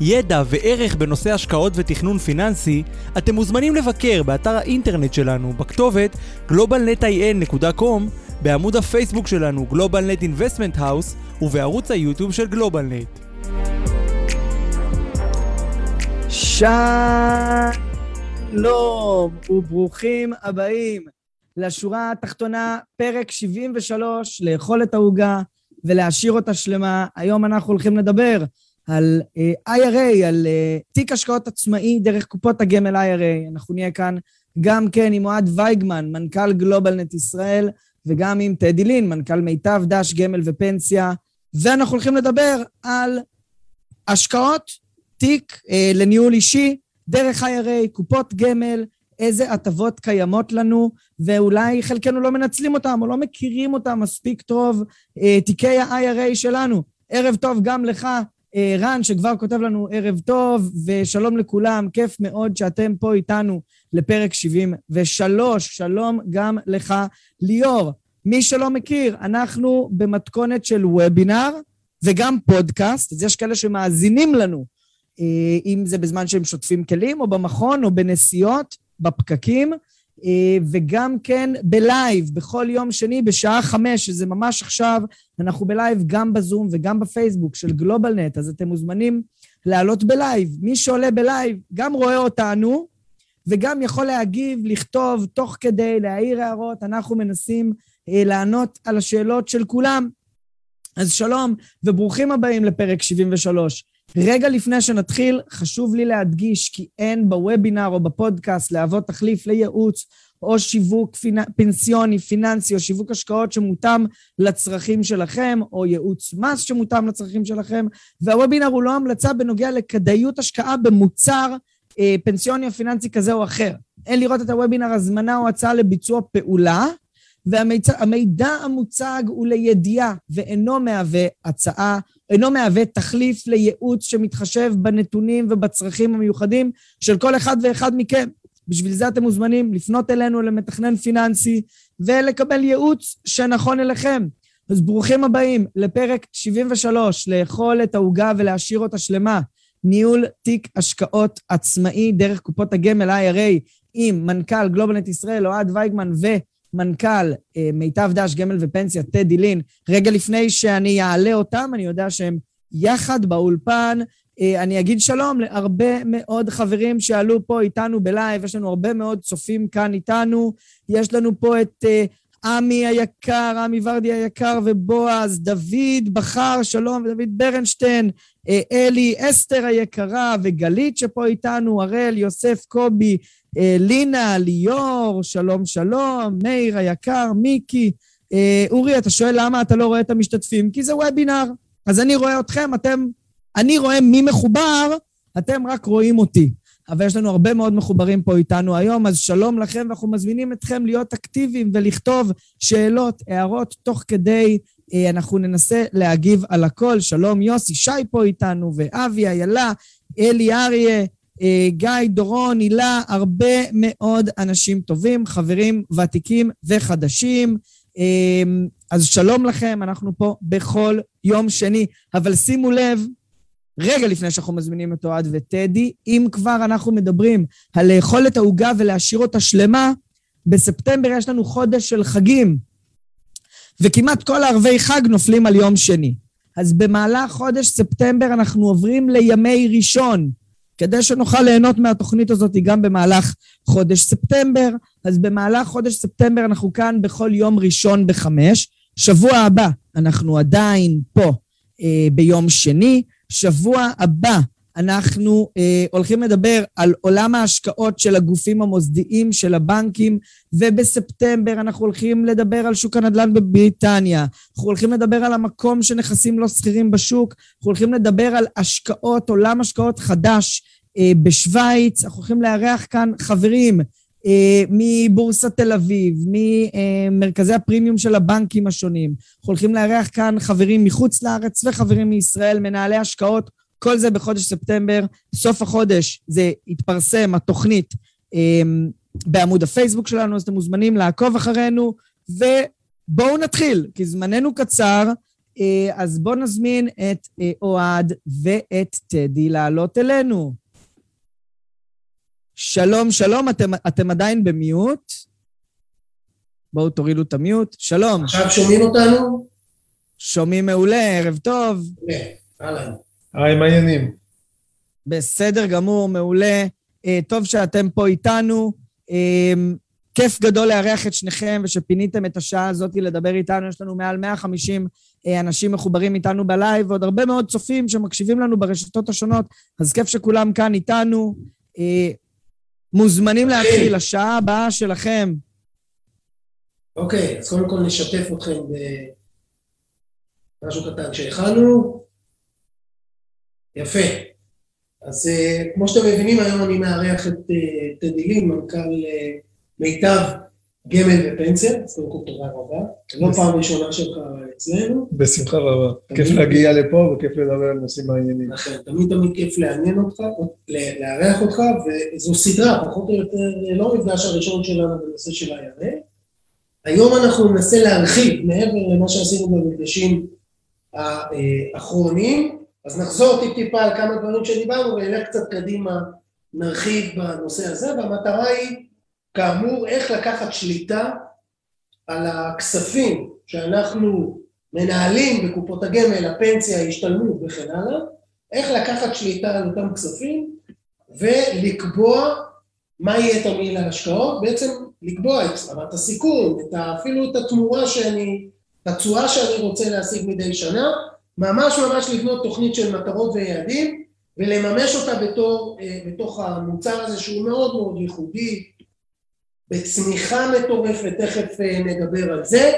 ידע וערך בנושא השקעות ותכנון פיננסי, אתם מוזמנים לבקר באתר האינטרנט שלנו בכתובת globalnetin.com, בעמוד הפייסבוק שלנו GlobalNet Investment House ובערוץ היוטיוב של גלובלנט. שלום וברוכים הבאים לשורה התחתונה, פרק 73, לאכול את העוגה ולהשאיר אותה שלמה. היום אנחנו הולכים לדבר על uh, IRA, על uh, תיק השקעות עצמאי דרך קופות הגמל IRA. אנחנו נהיה כאן גם כן עם אוהד וייגמן, מנכ"ל גלובלנט ישראל, וגם עם טדי לין, מנכ"ל מיטב דש גמל ופנסיה, ואנחנו הולכים לדבר על השקעות, תיק uh, לניהול אישי, דרך IRA, קופות גמל, איזה הטבות קיימות לנו, ואולי חלקנו לא מנצלים אותם או לא מכירים אותם מספיק טוב, uh, תיקי ה-IRA שלנו. ערב טוב גם לך, אה, רן, שכבר כותב לנו ערב טוב, ושלום לכולם, כיף מאוד שאתם פה איתנו לפרק 73. שלום גם לך, ליאור. מי שלא מכיר, אנחנו במתכונת של וובינר וגם פודקאסט, אז יש כאלה שמאזינים לנו, אה, אם זה בזמן שהם שוטפים כלים, או במכון, או בנסיעות, בפקקים. אה, וגם כן בלייב, בכל יום שני בשעה חמש, שזה ממש עכשיו, אנחנו בלייב גם בזום וגם בפייסבוק של גלובלנט, אז אתם מוזמנים לעלות בלייב. מי שעולה בלייב גם רואה אותנו, וגם יכול להגיב, לכתוב, תוך כדי, להעיר הערות. אנחנו מנסים אה, לענות על השאלות של כולם. אז שלום, וברוכים הבאים לפרק 73. רגע לפני שנתחיל, חשוב לי להדגיש כי אין בוובינר או בפודקאסט להוות תחליף לייעוץ או שיווק פינ... פנסיוני, פיננסי, או שיווק השקעות שמותאם לצרכים שלכם, או ייעוץ מס שמותאם לצרכים שלכם, והוובינר הוא לא המלצה בנוגע לכדאיות השקעה במוצר אה, פנסיוני או פיננסי כזה או אחר. אין לראות את הוובינר הזמנה או הצעה לביצוע פעולה, והמידע המוצג הוא לידיעה ואינו מהווה הצעה, אינו מהווה תחליף לייעוץ שמתחשב בנתונים ובצרכים המיוחדים של כל אחד ואחד מכם. בשביל זה אתם מוזמנים לפנות אלינו למתכנן פיננסי ולקבל ייעוץ שנכון אליכם. אז ברוכים הבאים לפרק 73, לאכול את העוגה ולהשאיר אותה שלמה. ניהול תיק השקעות עצמאי דרך קופות הגמל IRA עם מנכ"ל גלובלנט ישראל, אוהד וייגמן, ו... מנכ"ל אה, מיטב דש גמל ופנסיה, טדי לין. רגע לפני שאני אעלה אותם, אני יודע שהם יחד באולפן. אה, אני אגיד שלום להרבה מאוד חברים שעלו פה איתנו בלייב, יש לנו הרבה מאוד צופים כאן איתנו. יש לנו פה את אה, עמי היקר, עמי ורדי היקר ובועז, דוד בכר, שלום, ודוד ברנשטיין, אה, אלי, אסתר היקרה וגלית שפה איתנו, הראל, יוסף, קובי, לינה, ליאור, שלום שלום, מאיר היקר, מיקי. אורי, אתה שואל למה אתה לא רואה את המשתתפים? כי זה וובינר. אז אני רואה אתכם, אתם... אני רואה מי מחובר, אתם רק רואים אותי. אבל יש לנו הרבה מאוד מחוברים פה איתנו היום, אז שלום לכם, ואנחנו מזמינים אתכם להיות אקטיביים ולכתוב שאלות, הערות, תוך כדי אה, אנחנו ננסה להגיב על הכל. שלום יוסי, שי פה איתנו, ואבי, איילה, אלי אריה, אה, גיא, דורון, הילה, הרבה מאוד אנשים טובים, חברים ותיקים וחדשים. אה, אז שלום לכם, אנחנו פה בכל יום שני. אבל שימו לב, רגע לפני שאנחנו מזמינים את אוהד וטדי, אם כבר אנחנו מדברים על לאכול את העוגה ולהשאיר אותה שלמה, בספטמבר יש לנו חודש של חגים, וכמעט כל ערבי חג נופלים על יום שני. אז במהלך חודש ספטמבר אנחנו עוברים לימי ראשון. כדי שנוכל ליהנות מהתוכנית הזאת גם במהלך חודש ספטמבר. אז במהלך חודש ספטמבר אנחנו כאן בכל יום ראשון בחמש. שבוע הבא אנחנו עדיין פה אה, ביום שני. שבוע הבא אנחנו אה, הולכים לדבר על עולם ההשקעות של הגופים המוסדיים, של הבנקים, ובספטמבר אנחנו הולכים לדבר על שוק הנדל"ן בבריטניה. אנחנו הולכים לדבר על המקום שנכסים לא שכירים בשוק, אנחנו הולכים לדבר על השקעות, עולם השקעות חדש אה, בשוויץ, אנחנו הולכים לארח כאן חברים מבורסת תל אביב, ממרכזי הפרימיום של הבנקים השונים. אנחנו הולכים לארח כאן חברים מחוץ לארץ וחברים מישראל, מנהלי השקעות, כל זה בחודש ספטמבר. סוף החודש זה יתפרסם, התוכנית, אה, בעמוד הפייסבוק שלנו, אז אתם מוזמנים לעקוב אחרינו, ובואו נתחיל, כי זמננו קצר. אה, אז בואו נזמין את אה, אוהד ואת טדי לעלות אלינו. שלום, שלום, אתם, אתם עדיין במיוט? בואו תורידו את המיוט. שלום. עכשיו שומעים אותנו? שומעים מעולה, ערב טוב. אהלן. היי, מה העניינים? בסדר גמור, מעולה. אה, טוב שאתם פה איתנו. אה, כיף גדול לארח את שניכם ושפיניתם את השעה הזאת לדבר איתנו. יש לנו מעל 150 אה, אנשים מחוברים איתנו בלייב, ועוד הרבה מאוד צופים שמקשיבים לנו ברשתות השונות, אז כיף שכולם כאן איתנו. אה, מוזמנים להתחיל, השעה הבאה שלכם. אוקיי, אז קודם כל נשתף אתכם במשהו קטן שהכנו. יפה. אז אה, כמו שאתם מבינים, היום אני מארח את טדי לין, מנכ"ל מיטב גמל ופנסיה, אז קודם כל תודה רבה. לא פעם ראשונה שלך אצלנו. בשמחה רבה. כיף להגיע לפה וכיף לדבר על נושאים מעניינים. נכון, תמיד תמיד כיף לעניין אותך, לארח אותך, וזו סדרה, פחות או יותר, לא המפגש הראשון שלנו בנושא של ה-IRA. היום אנחנו ננסה להרחיב מעבר למה שעשינו במפגשים האחרונים, אז נחזור טיפ-טיפה על כמה דברים שדיברנו ונלך קצת קדימה, נרחיב בנושא הזה, והמטרה היא כאמור, איך לקחת שליטה על הכספים שאנחנו מנהלים בקופות הגמל, הפנסיה, ההשתלמות וכן הלאה, איך לקחת שליטה על אותם כספים ולקבוע מה יהיה תמהיל ההשקעות, בעצם לקבוע את רמת הסיכון, את אפילו את התמורה שאני, את התשואה שאני רוצה להשיג מדי שנה, ממש ממש לבנות תוכנית של מטרות ויעדים ולממש אותה בתור, אה, בתוך המוצר הזה שהוא מאוד מאוד ייחודי, בצמיחה מטורפת, תכף אה, נדבר על זה.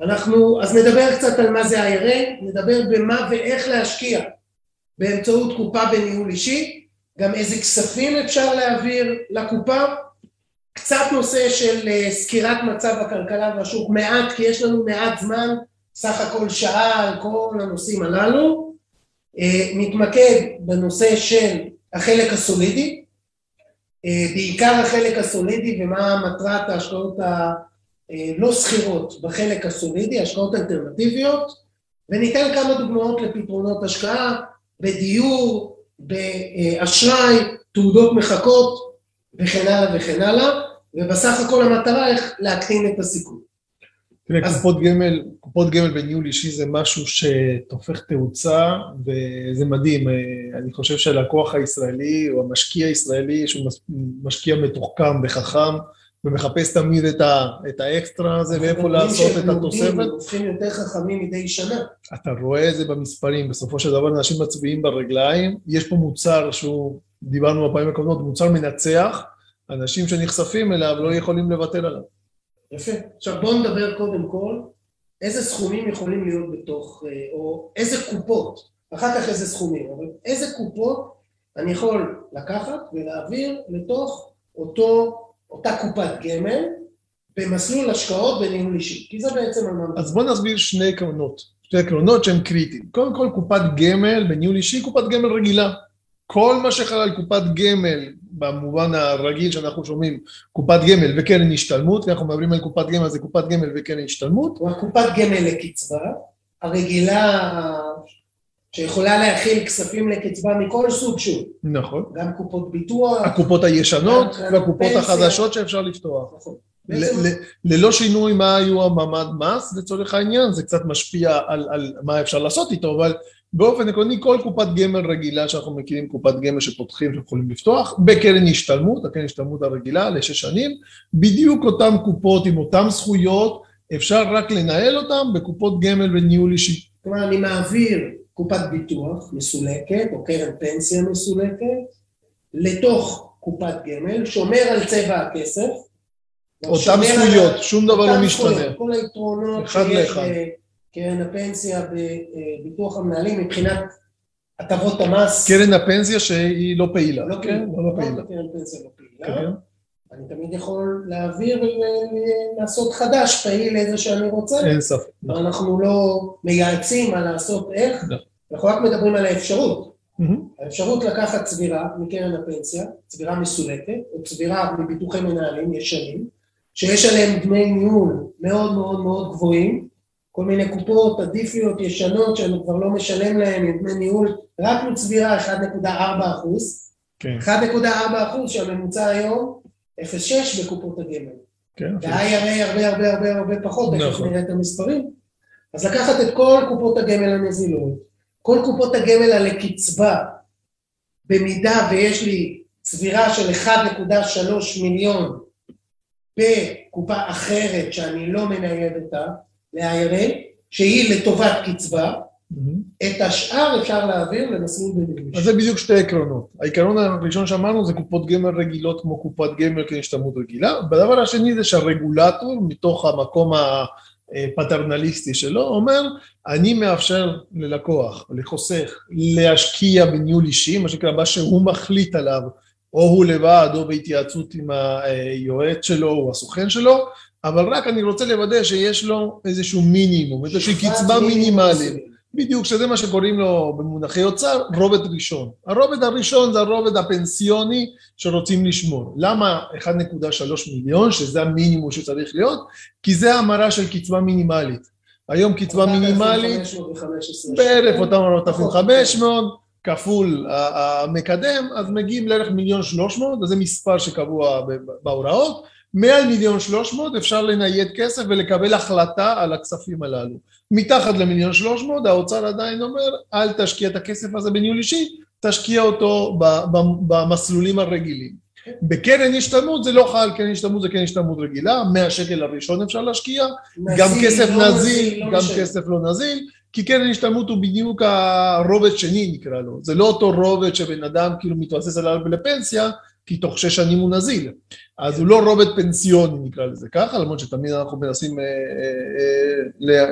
אנחנו, אז נדבר קצת על מה זה IRA, נדבר במה ואיך להשקיע באמצעות קופה בניהול אישי, גם איזה כספים אפשר להעביר לקופה, קצת נושא של אה, סקירת מצב הכלכלה והשוק, מעט, כי יש לנו מעט זמן, סך הכל שעה על כל הנושאים הללו, אה, נתמקד בנושא של החלק הסולידי, בעיקר החלק הסולידי ומה מטרת ההשקעות הלא שכירות בחלק הסולידי, השקעות אלטרנטיביות, וניתן כמה דוגמאות לפתרונות השקעה בדיור, באשראי, תעודות מחכות וכן הלאה וכן הלאה, ובסך הכל המטרה איך להקטין את הסיכון. תראה, אז... קופות גמל, קופות גמל בניהול אישי זה משהו שתופך תאוצה, וזה מדהים. אה, אני חושב שהלקוח הישראלי, או המשקיע הישראלי, שהוא משקיע מתוחכם וחכם, ומחפש תמיד את, ה, את האקסטרה הזה, ואיפה לעשות את התוספת. אנחנו הופכים יותר חכמים מדי שנה. אתה רואה את זה במספרים, בסופו של דבר אנשים מצביעים ברגליים. יש פה מוצר שהוא, דיברנו בפעמים הקודמות, מוצר מנצח, אנשים שנחשפים אליו לא יכולים לוותר עליו. יפה. עכשיו בואו נדבר קודם כל איזה סכומים יכולים להיות בתוך, אה, או איזה קופות, אחר כך איזה סכומים, אבל איזה קופות אני יכול לקחת ולהעביר לתוך אותו, אותה קופת גמל במסלול השקעות בניהול אישי, כי זה בעצם על מה... אז בואו נסביר שני עקרונות, שני עקרונות שהם קריטיים. קודם כל קופת גמל בניהול אישי, קופת גמל רגילה. כל מה שחל על קופת גמל במובן הרגיל שאנחנו שומעים קופת גמל וקרן השתלמות, ואנחנו מדברים על קופת גמל, זה קופת גמל וקרן השתלמות. או הקופת גמל לקצבה, הרגילה שיכולה להכיל כספים לקצבה מכל סוג שהוא. נכון. גם קופות ביטוח. הקופות הישנות והקופות החדשות שאפשר לפתוח. נכון. ללא שינוי מה היו המעמד מס, לצורך העניין, זה קצת משפיע על, על מה אפשר לעשות איתו, אבל באופן עקרוני כל קופת גמל רגילה שאנחנו מכירים, קופת גמל שפותחים שיכולים לפתוח, בקרן השתלמות, הקרן השתלמות הרגילה לשש שנים, בדיוק אותן קופות עם אותן זכויות, אפשר רק לנהל אותן בקופות גמל וניהול אישי. כלומר, אני מעביר קופת ביטוח מסולקת, או קרן פנסיה מסולקת, לתוך קופת גמל, שומר על צבע הכסף. אותן זכויות, שום דבר לא משתנה. כל היתרונות שיש קרן הפנסיה בביטוח המנהלים מבחינת הטבות המס... קרן הפנסיה שהיא לא פעילה. לא כן, פעילה. לא, לא פעילה. קרן פנסיה לא פעילה. כן. אני תמיד יכול להעביר ולעשות חדש, פעיל איזה שאני רוצה. אין ספק. נכון. אנחנו לא מייעצים על לעשות איך, לא. אנחנו רק מדברים על האפשרות. האפשרות לקחת צבירה מקרן הפנסיה, צבירה מסולקת, או צבירה מביטוחי מנהלים ישנים, שיש עליהם דמי ניהול מאוד מאוד מאוד גבוהים, כל מיני קופות עדיפיות ישנות שאני כבר לא משלם עם דמי ניהול, רק מצבירה 1.4 אחוז, כן, 1.4 אחוז שהממוצע היום 0.6 בקופות הגמל. כן. ב-IRA הרבה הרבה הרבה הרבה פחות, תכף נכון. נראה את המספרים. אז לקחת את כל קופות הגמל הנזילות, כל קופות הגמל על הקצבה, במידה ויש לי צבירה של 1.3 מיליון בקופה אחרת שאני לא מנייד אותה, ל-IRA, שהיא לטובת קצבה. את השאר אפשר להעביר למסלול בנגיש. אז זה בדיוק שתי עקרונות. העיקרון הראשון שאמרנו זה קופות גמל רגילות כמו קופת גמל כהשתלמות רגילה, והדבר השני זה שהרגולטור מתוך המקום הפטרנליסטי שלו אומר אני מאפשר ללקוח, לחוסך, להשקיע בניהול אישי, מה שנקרא מה שהוא מחליט עליו, או הוא לבד או בהתייעצות עם היועץ שלו או הסוכן שלו, אבל רק אני רוצה לוודא שיש לו איזשהו מינימום, איזושהי קצבה מינימלית. בדיוק, שזה מה שקוראים לו במונחי אוצר, רובד ראשון. הרובד הראשון זה הרובד הפנסיוני שרוצים לשמור. למה 1.3 מיליון, שזה המינימום שצריך להיות? כי זה המרה של קצבה מינימלית. היום קצבה מינימלית, 4,515 בערך. אותם 4,500, כפול ה- המקדם, אז מגיעים לערך מיליון שלוש מאות, וזה מספר שקבוע בהוראות. מעל מיליון שלוש מאות אפשר לנייד כסף ולקבל החלטה על הכספים הללו. מתחת למיליון שלוש מאות האוצר עדיין אומר אל תשקיע את הכסף הזה בניהול אישי, תשקיע אותו במסלולים הרגילים. בקרן השתלמות זה לא חל, קרן השתלמות זה קרן השתלמות רגילה, 100 שקל הראשון אפשר להשקיע, גם נזיל, כסף לא נזיל, לא גם משנה. כסף לא נזיל, כי קרן השתלמות הוא בדיוק הרובד שני נקרא לו, זה לא אותו רובד שבן אדם כאילו מתבסס עליו לפנסיה, כי תוך שש שנים הוא נזיל, אז הוא לא רובד פנסיוני נקרא לזה ככה, למרות שתמיד אנחנו מנסים אה, אה, אה,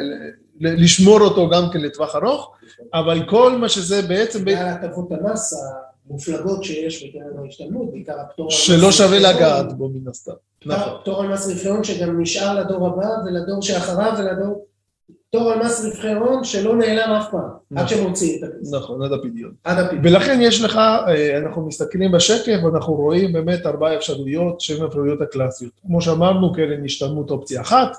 לשמור אותו גם כן לטווח ארוך, אבל כל מה שזה בעצם, בגלל הטבות המס המופלגות שיש בקרן ההשתלמות, בעיקר הפטור שלא שווה. לגעת בו מן הסתם. נכון. פטור על מס רווחי הון שגם נשאר לדור הבא ולדור שאחריו ולדור... פטור על מס רווחי הון שלא נעלם אף פעם, עד נכון. שמוציאים את הכסף, נכון, עד הפדיון. עד הפיתוח. ולכן יש לך, אה, אנחנו מסתכלים בשקף ואנחנו רואים באמת ארבע אפשרויות שהן האפשרויות הקלאסיות. כמו שאמרנו, קרן השתלמות אופציה אחת,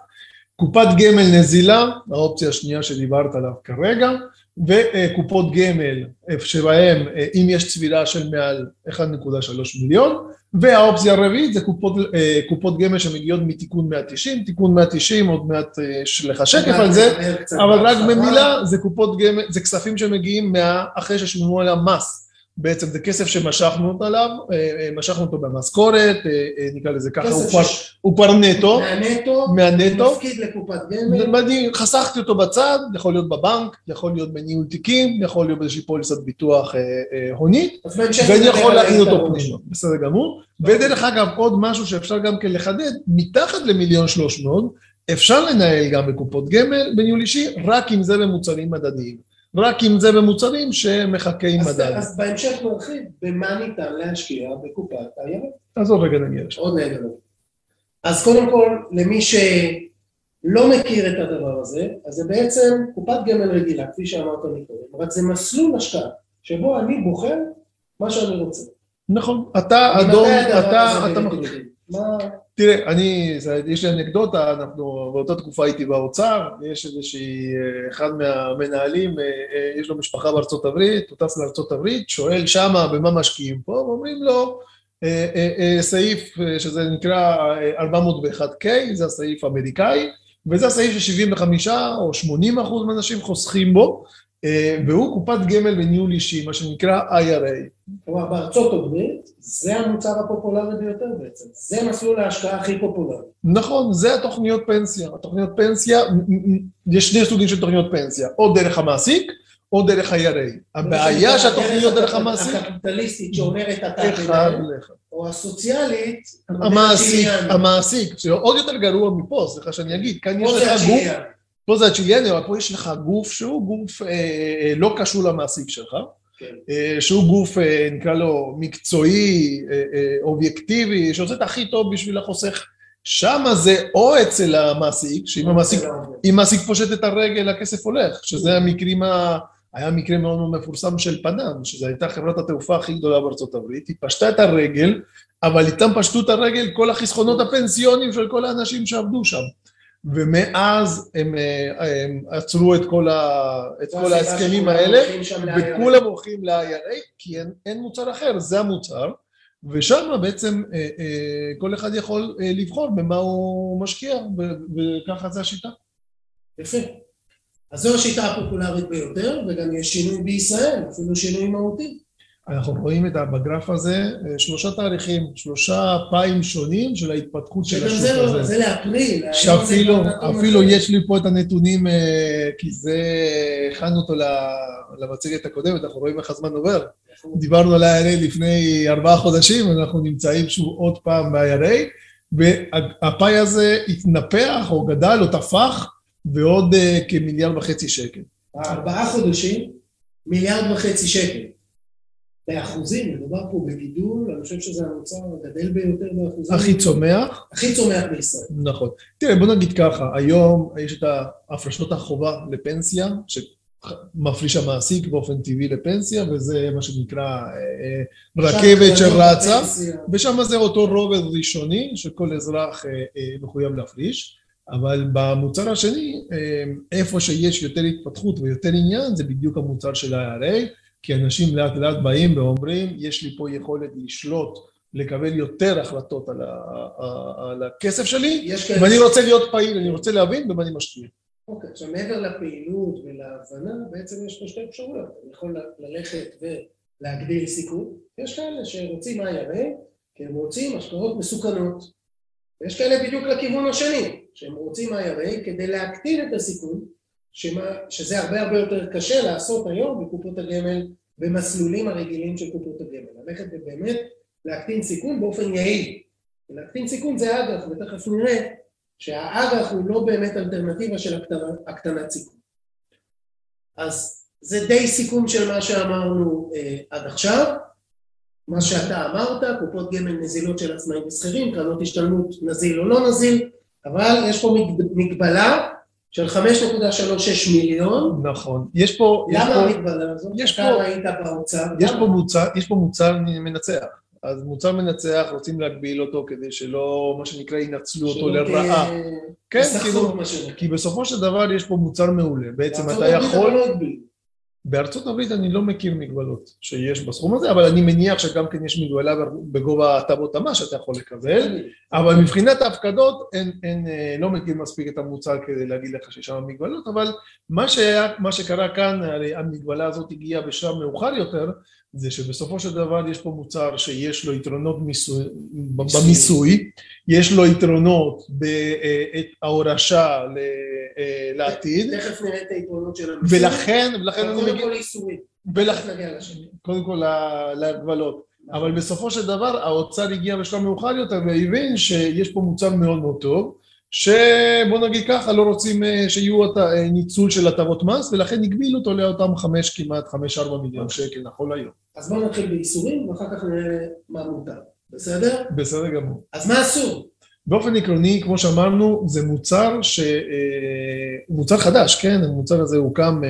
קופת גמל נזילה, האופציה השנייה שדיברת עליו כרגע, וקופות גמל שבהם אה, אם יש צבירה של מעל 1.3 מיליון, והאופציה הרביעית זה קופות, אה, קופות גמל שמגיעות מתיקון 190, תיקון 190 עוד מעט אה, יש לך שקף על זה, אבל רק. במילה, זה קופות גמל, זה כספים שמגיעים מה, אחרי ששילמו עליו מס. בעצם זה כסף שמשכנו אותו עליו, אה, אה, משכנו אותו במשכורת, אה, נקרא לזה ככה, הוא ש- הוא כבר נטו, מהנטו, מהנטו, מפקיד לקופת גמל, ואני חסכתי אותו בצד, יכול להיות בבנק, יכול להיות בניהול תיקים, יכול להיות באיזושהי פוליסת ביטוח אה, אה, הונית, ואני יכול להכין אותו פנימה. בסדר גמור. ודרך אגב, עוד משהו שאפשר גם כן לחדד, מתחת למיליון שלוש מאות, אפשר לנהל גם בקופות גמל בניהול אישי, רק אם זה במוצרים מדדיים. רק אם זה במוצרים שמחכים מדד. אז בהמשך נרחיב במה ניתן להשקיע בקופת הירוק. אז עוד רגע נגיע לשם. עוד רגע. אז קודם כל, למי שלא מכיר את הדבר הזה, אז זה בעצם קופת גמל רגילה, כפי שאמרת מקודם, רק זה מסלול השקעה, שבו אני בוחר מה שאני רוצה. נכון, אתה אדום, אתה, אתה מחליט. מה... תראה, אני, יש לי אנקדוטה, אנחנו באותה תקופה הייתי באוצר, יש איזושהי, אה, אחד מהמנהלים, אה, אה, יש לו משפחה בארצות הברית, הוא טס לארצות הברית, שואל שמה במה משקיעים פה, ואומרים לו, סעיף שזה נקרא אה, 401K, זה הסעיף האמריקאי, וזה הסעיף ש-75 או 80 אחוז מהאנשים חוסכים בו, והוא קופת גמל בניהול אישי, מה שנקרא IRA. כלומר, בארצות הברית זה המוצר הפופולרי ביותר בעצם. זה מסלול ההשקעה הכי פופולרי. נכון, זה התוכניות פנסיה. התוכניות פנסיה, יש שני סוגים של תוכניות פנסיה, או דרך המעסיק, או דרך ה-IRA. הבעיה שהתוכניות דרך המעסיק, הקפיטליסטית שאומרת אתה אחד לאחד. או הסוציאלית, המעסיק. המעסיק, זה עוד יותר גרוע מפה, סליחה שאני אגיד, כאן יש לך גוף. פה זה הצ'יליאני, אבל פה יש לך גוף שהוא גוף אה, אה, לא קשור למעסיק שלך, כן. אה, שהוא גוף, אה, נקרא לו, מקצועי, אה, אה, אובייקטיבי, שעושה את הכי טוב בשביל החוסך. שמה זה או אצל המעסיק, שאם המעסיק, אם מעסיק פושט את הרגל, הכסף הולך, שזה המקרים ה... היה מקרה מאוד מאוד מפורסם של פנאם, שזו הייתה חברת התעופה הכי גדולה בארצות הברית, היא פשטה את הרגל, אבל איתם פשטו את הרגל כל החסכונות הפנסיוניים של כל האנשים שעבדו שם. ומאז הם, אה, הם עצרו את כל, ה, את כל ההסכמים האלה, וכולם הולכים ל-IRA, כי אין, אין מוצר אחר, זה המוצר, ושם בעצם אה, אה, כל אחד יכול לבחור במה הוא משקיע, וככה זה השיטה. יפה. אז זו השיטה הפופולרית ביותר, וגם יש שינוי בישראל, אפילו שינוי מהותי. אנחנו רואים את, בגרף הזה אה, שלושה תאריכים, שלושה פיים שונים של ההתפתחות של השוק זה הזה. זה לאפריל. שאפילו אפילו יש לי פה את הנתונים, אה, כי זה, הכנו אותו למצגת הקודמת, אנחנו רואים איך הזמן עובר. דיברנו על ה-IRA לפני ארבעה חודשים, אנחנו נמצאים שוב עוד פעם ב-IRA, והפאי הזה התנפח או גדל או טפח בעוד אה, כמיליארד וחצי שקל. ארבעה חודשים, מיליארד וחצי שקל. באחוזים, מדובר פה בגידול, אני חושב שזה המוצר הגדל ביותר באחוזים. הכי צומח. הכי צומח בישראל. נכון. תראה, בוא נגיד ככה, היום יש את ההפרשות החובה לפנסיה, שמפריש המעסיק באופן טבעי לפנסיה, וזה מה שנקרא אה, רכבת שרצה, ושם זה אותו רובד ראשוני שכל אזרח אה, אה, מחויב להפריש. אבל במוצר השני, איפה שיש יותר התפתחות ויותר עניין, זה בדיוק המוצר של ה-IRA, כי אנשים לאט לאט באים ואומרים, יש לי פה יכולת לשלוט, לקבל יותר החלטות על, ה, על הכסף שלי, ואני רוצה להיות פעיל, אני רוצה להבין במה אני משקיע. אוקיי, עכשיו מעבר לפעילות ולהבנה, בעצם יש פה שתי אפשרויות. אני יכול ללכת ולהגדיל סיכון. יש כאלה שרוצים IRA, כי הם רוצים השקעות מסוכנות. ויש כאלה בדיוק לכיוון השני, שהם רוצים IRA כדי להקטין את הסיכון, שמה, שזה הרבה הרבה יותר קשה לעשות היום בקופות הגמל, במסלולים הרגילים של קופות הגמל. ללכת ובאמת להקטין סיכון באופן יעיל. להקטין סיכון זה אג"ח, ותכף נראה שהאג"ח הוא לא באמת אלטרנטיבה של הקטנת, סיכון. אז זה די סיכום של מה שאמרנו אה, עד עכשיו. מה שאתה אמרת, קופות גמל נזילות של עצמאים ושכירים, קרנות השתלמות נזיל או לא נזיל, אבל יש פה מגבלה של 5.36 מיליון. נכון. יש פה... למה המגבלה הזאת? יש אתה פה, ראית באוצר. יש פה, מוצר, יש פה מוצר מנצח. אז מוצר מנצח, רוצים להגביל אותו כדי שלא, מה שנקרא, ינצלו אותו לרעה. כן, כאילו, כי בסופו של דבר יש פה מוצר מעולה. בעצם אתה יכול... בארצות הברית אני לא מכיר מגבלות שיש בסכום הזה, אבל אני מניח שגם כן יש מגבלה בגובה הטבות המס שאתה יכול לקבל, אבל מבחינת ההפקדות אין, אין, אה, לא מכיר מספיק את המוצר כדי להגיד לך שיש שם מגבלות, אבל מה, שהיה, מה שקרה כאן, הרי המגבלה הזאת הגיעה בשלב מאוחר יותר, זה שבסופו של דבר יש פה מוצר שיש לו יתרונות מיסוי, במיסוי, יש לו יתרונות בהורשה אה, לעתיד. תכף נראה את היתרונות של המיסוי. ולכן, ולכן אני מגיע... קודם כל איסורים. קודם כל להגבלות. אבל בסופו של דבר האוצר הגיע בשלב מאוחר יותר והבין שיש פה מוצר מאוד מאוד טוב. שבוא נגיד ככה, לא רוצים אה, שיהיו אה, ניצול של הטבות מס, ולכן הגבילו אותו לאותם חמש, כמעט חמש ארבע מיליון שקל נכון להיום. אז בואו נתחיל בייסורים, ואחר כך נראה מה מותר, בסדר? בסדר גמור. אז מה אסור? באופן עקרוני, כמו שאמרנו, זה מוצר ש... אה, הוא מוצר חדש, כן? המוצר הזה הוקם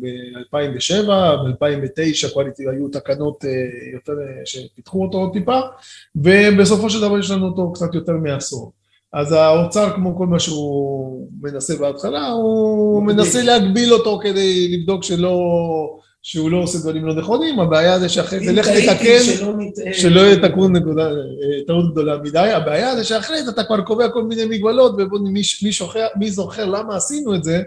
ב-2007, ב-2009 כבר היו תקנות יותר שפיתחו אותו עוד טיפה, ובסופו של דבר יש לנו אותו קצת יותר מעשור. אז האוצר, כמו כל מה שהוא מנסה בהתחלה, הוא מנסה להגביל אותו כדי לבדוק שלא, שהוא לא עושה דברים לא נכונים, הבעיה זה שאחרי זה לך לתקן, שלא יהיה תקון טעות גדולה מדי, הבעיה זה שאחרי זה אתה כבר קובע כל מיני מגבלות, ומי זוכר למה עשינו את זה,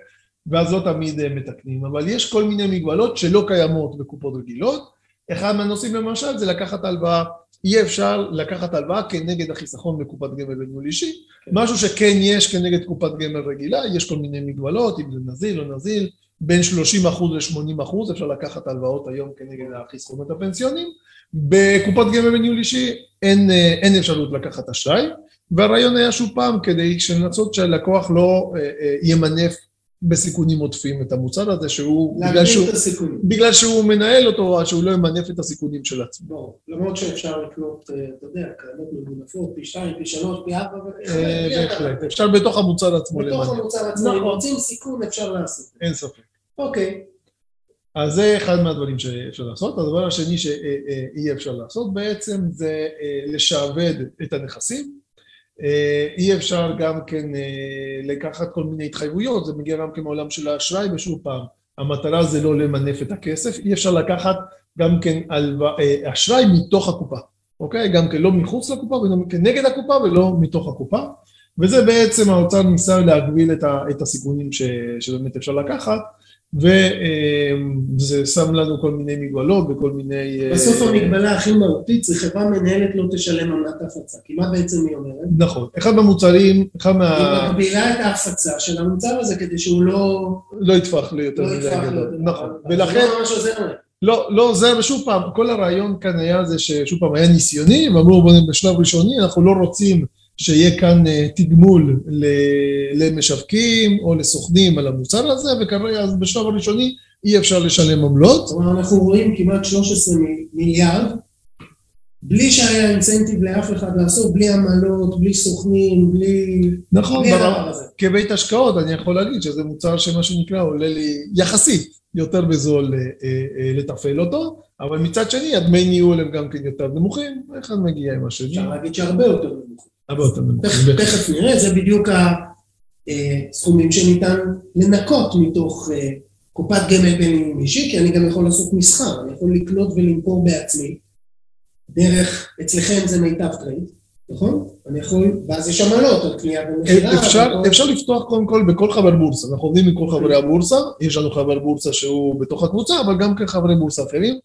ואז לא תמיד מתקנים. אבל יש כל מיני מגבלות שלא קיימות בקופות רגילות, אחד מהנושאים למשל זה לקחת הלוואה אי אפשר לקחת הלוואה כנגד החיסכון בקופת גמל בניהול אישי, כן. משהו שכן יש כנגד קופת גמל רגילה, יש כל מיני מגבלות, אם זה נזיל או נזיל, בין 30% ל-80% אפשר לקחת הלוואות היום כנגד החיסכונות הפנסיונים, בקופת גמל בניהול אישי אין, אין אפשרות לקחת אשראי, והרעיון היה שוב פעם כדי לנסות שהלקוח לא אה, אה, ימנף בסיכונים עוטפים את המוצר הזה, שהוא, להגדיל שהוא, את הסיכונים. בגלל שהוא מנהל אותו, שהוא לא ימנף את הסיכונים של עצמו. ברור. למרות שאפשר לקנות, אה, אתה יודע, קרנות ממונפות, פי שתיים, פי שלוש, פי ארבע, אה, בלי בהחלט, אפשר בתוך המוצר עצמו בתוך למנף, המוצר עצמו, אם נכון. רוצים סיכון אפשר לעשות. אין ספק. אוקיי, אז זה אחד מהדברים שאפשר לעשות. הדבר השני שאי אפשר לעשות בעצם זה אה, לשעבד את הנכסים. אה, אי אפשר גם כן אה, לקחת כל מיני התחייבויות, זה מגיע גם כן מעולם של האשראי, ושוב פעם, המטרה זה לא למנף את הכסף, אי אפשר לקחת גם כן אה, אשראי מתוך הקופה, אוקיי? גם כן לא מחוץ לקופה ולא כנגד הקופה ולא מתוך הקופה, וזה בעצם האוצר ניסה להגביל את, ה, את הסיכונים ש, שבאמת אפשר לקחת, וזה שם לנו כל מיני מגבלות וכל מיני... אה, בסוף המגבלה הכי מהותית זה חברה מנהלת לא תשלם עמלת הפצה, כי מה בעצם היא אומרת? נכון, אחד מהמוצרים, אחד מה... היא מגבילה את ההפצה של המוצר הזה כדי שהוא לא... לא יטפח לי יותר לא מדי גדול. נכון, ולכן, זה לא ממש עוזר להם. לא, לא עוזר, ושוב פעם, כל הרעיון כאן היה זה ששוב פעם היה ניסיוני, ואמרו בוא בשלב ראשוני, אנחנו לא רוצים שיהיה כאן אה, תגמול למשווקים או לסוכנים על המוצר הזה, וכרגע בשלב הראשוני אי אפשר לשלם עמלות, אומרת, אנחנו רואים כמעט 13 מ- מיליארד, בלי שהיה אינסנטיב לאף אחד לעשות, בלי עמלות, בלי סוכנים, בלי... נכון, בלי ברמה-. כבית השקעות אני יכול להגיד שזה מוצר שמה שנקרא עולה לי יחסית יותר בזול אה, אה, לתפעל אותו, אבל מצד שני הדמי ניהול הם גם כן יותר נמוכים, אחד מגיע עם השני, אפשר להגיד שהרבה יותר נמוכים. תכף- נראה, זה בדיוק הסכומים שניתן לנקות מתוך אה, קופת גמל באופן אישי, כי אני גם יכול לעשות מסחר, אני יכול לקנות ולמכור בעצמי, דרך, אצלכם זה מיטב טרייד, נכון? אני יכול, ואז יש עמלות על קנייה ומכירה. אפשר, וכל- אפשר לפתוח קודם כל בכל חבר בורסה, אנחנו עובדים עם כל חברי הבורסה, יש לנו חבר בורסה שהוא בתוך הקבוצה, אבל גם כן חברי בורסה אחרים.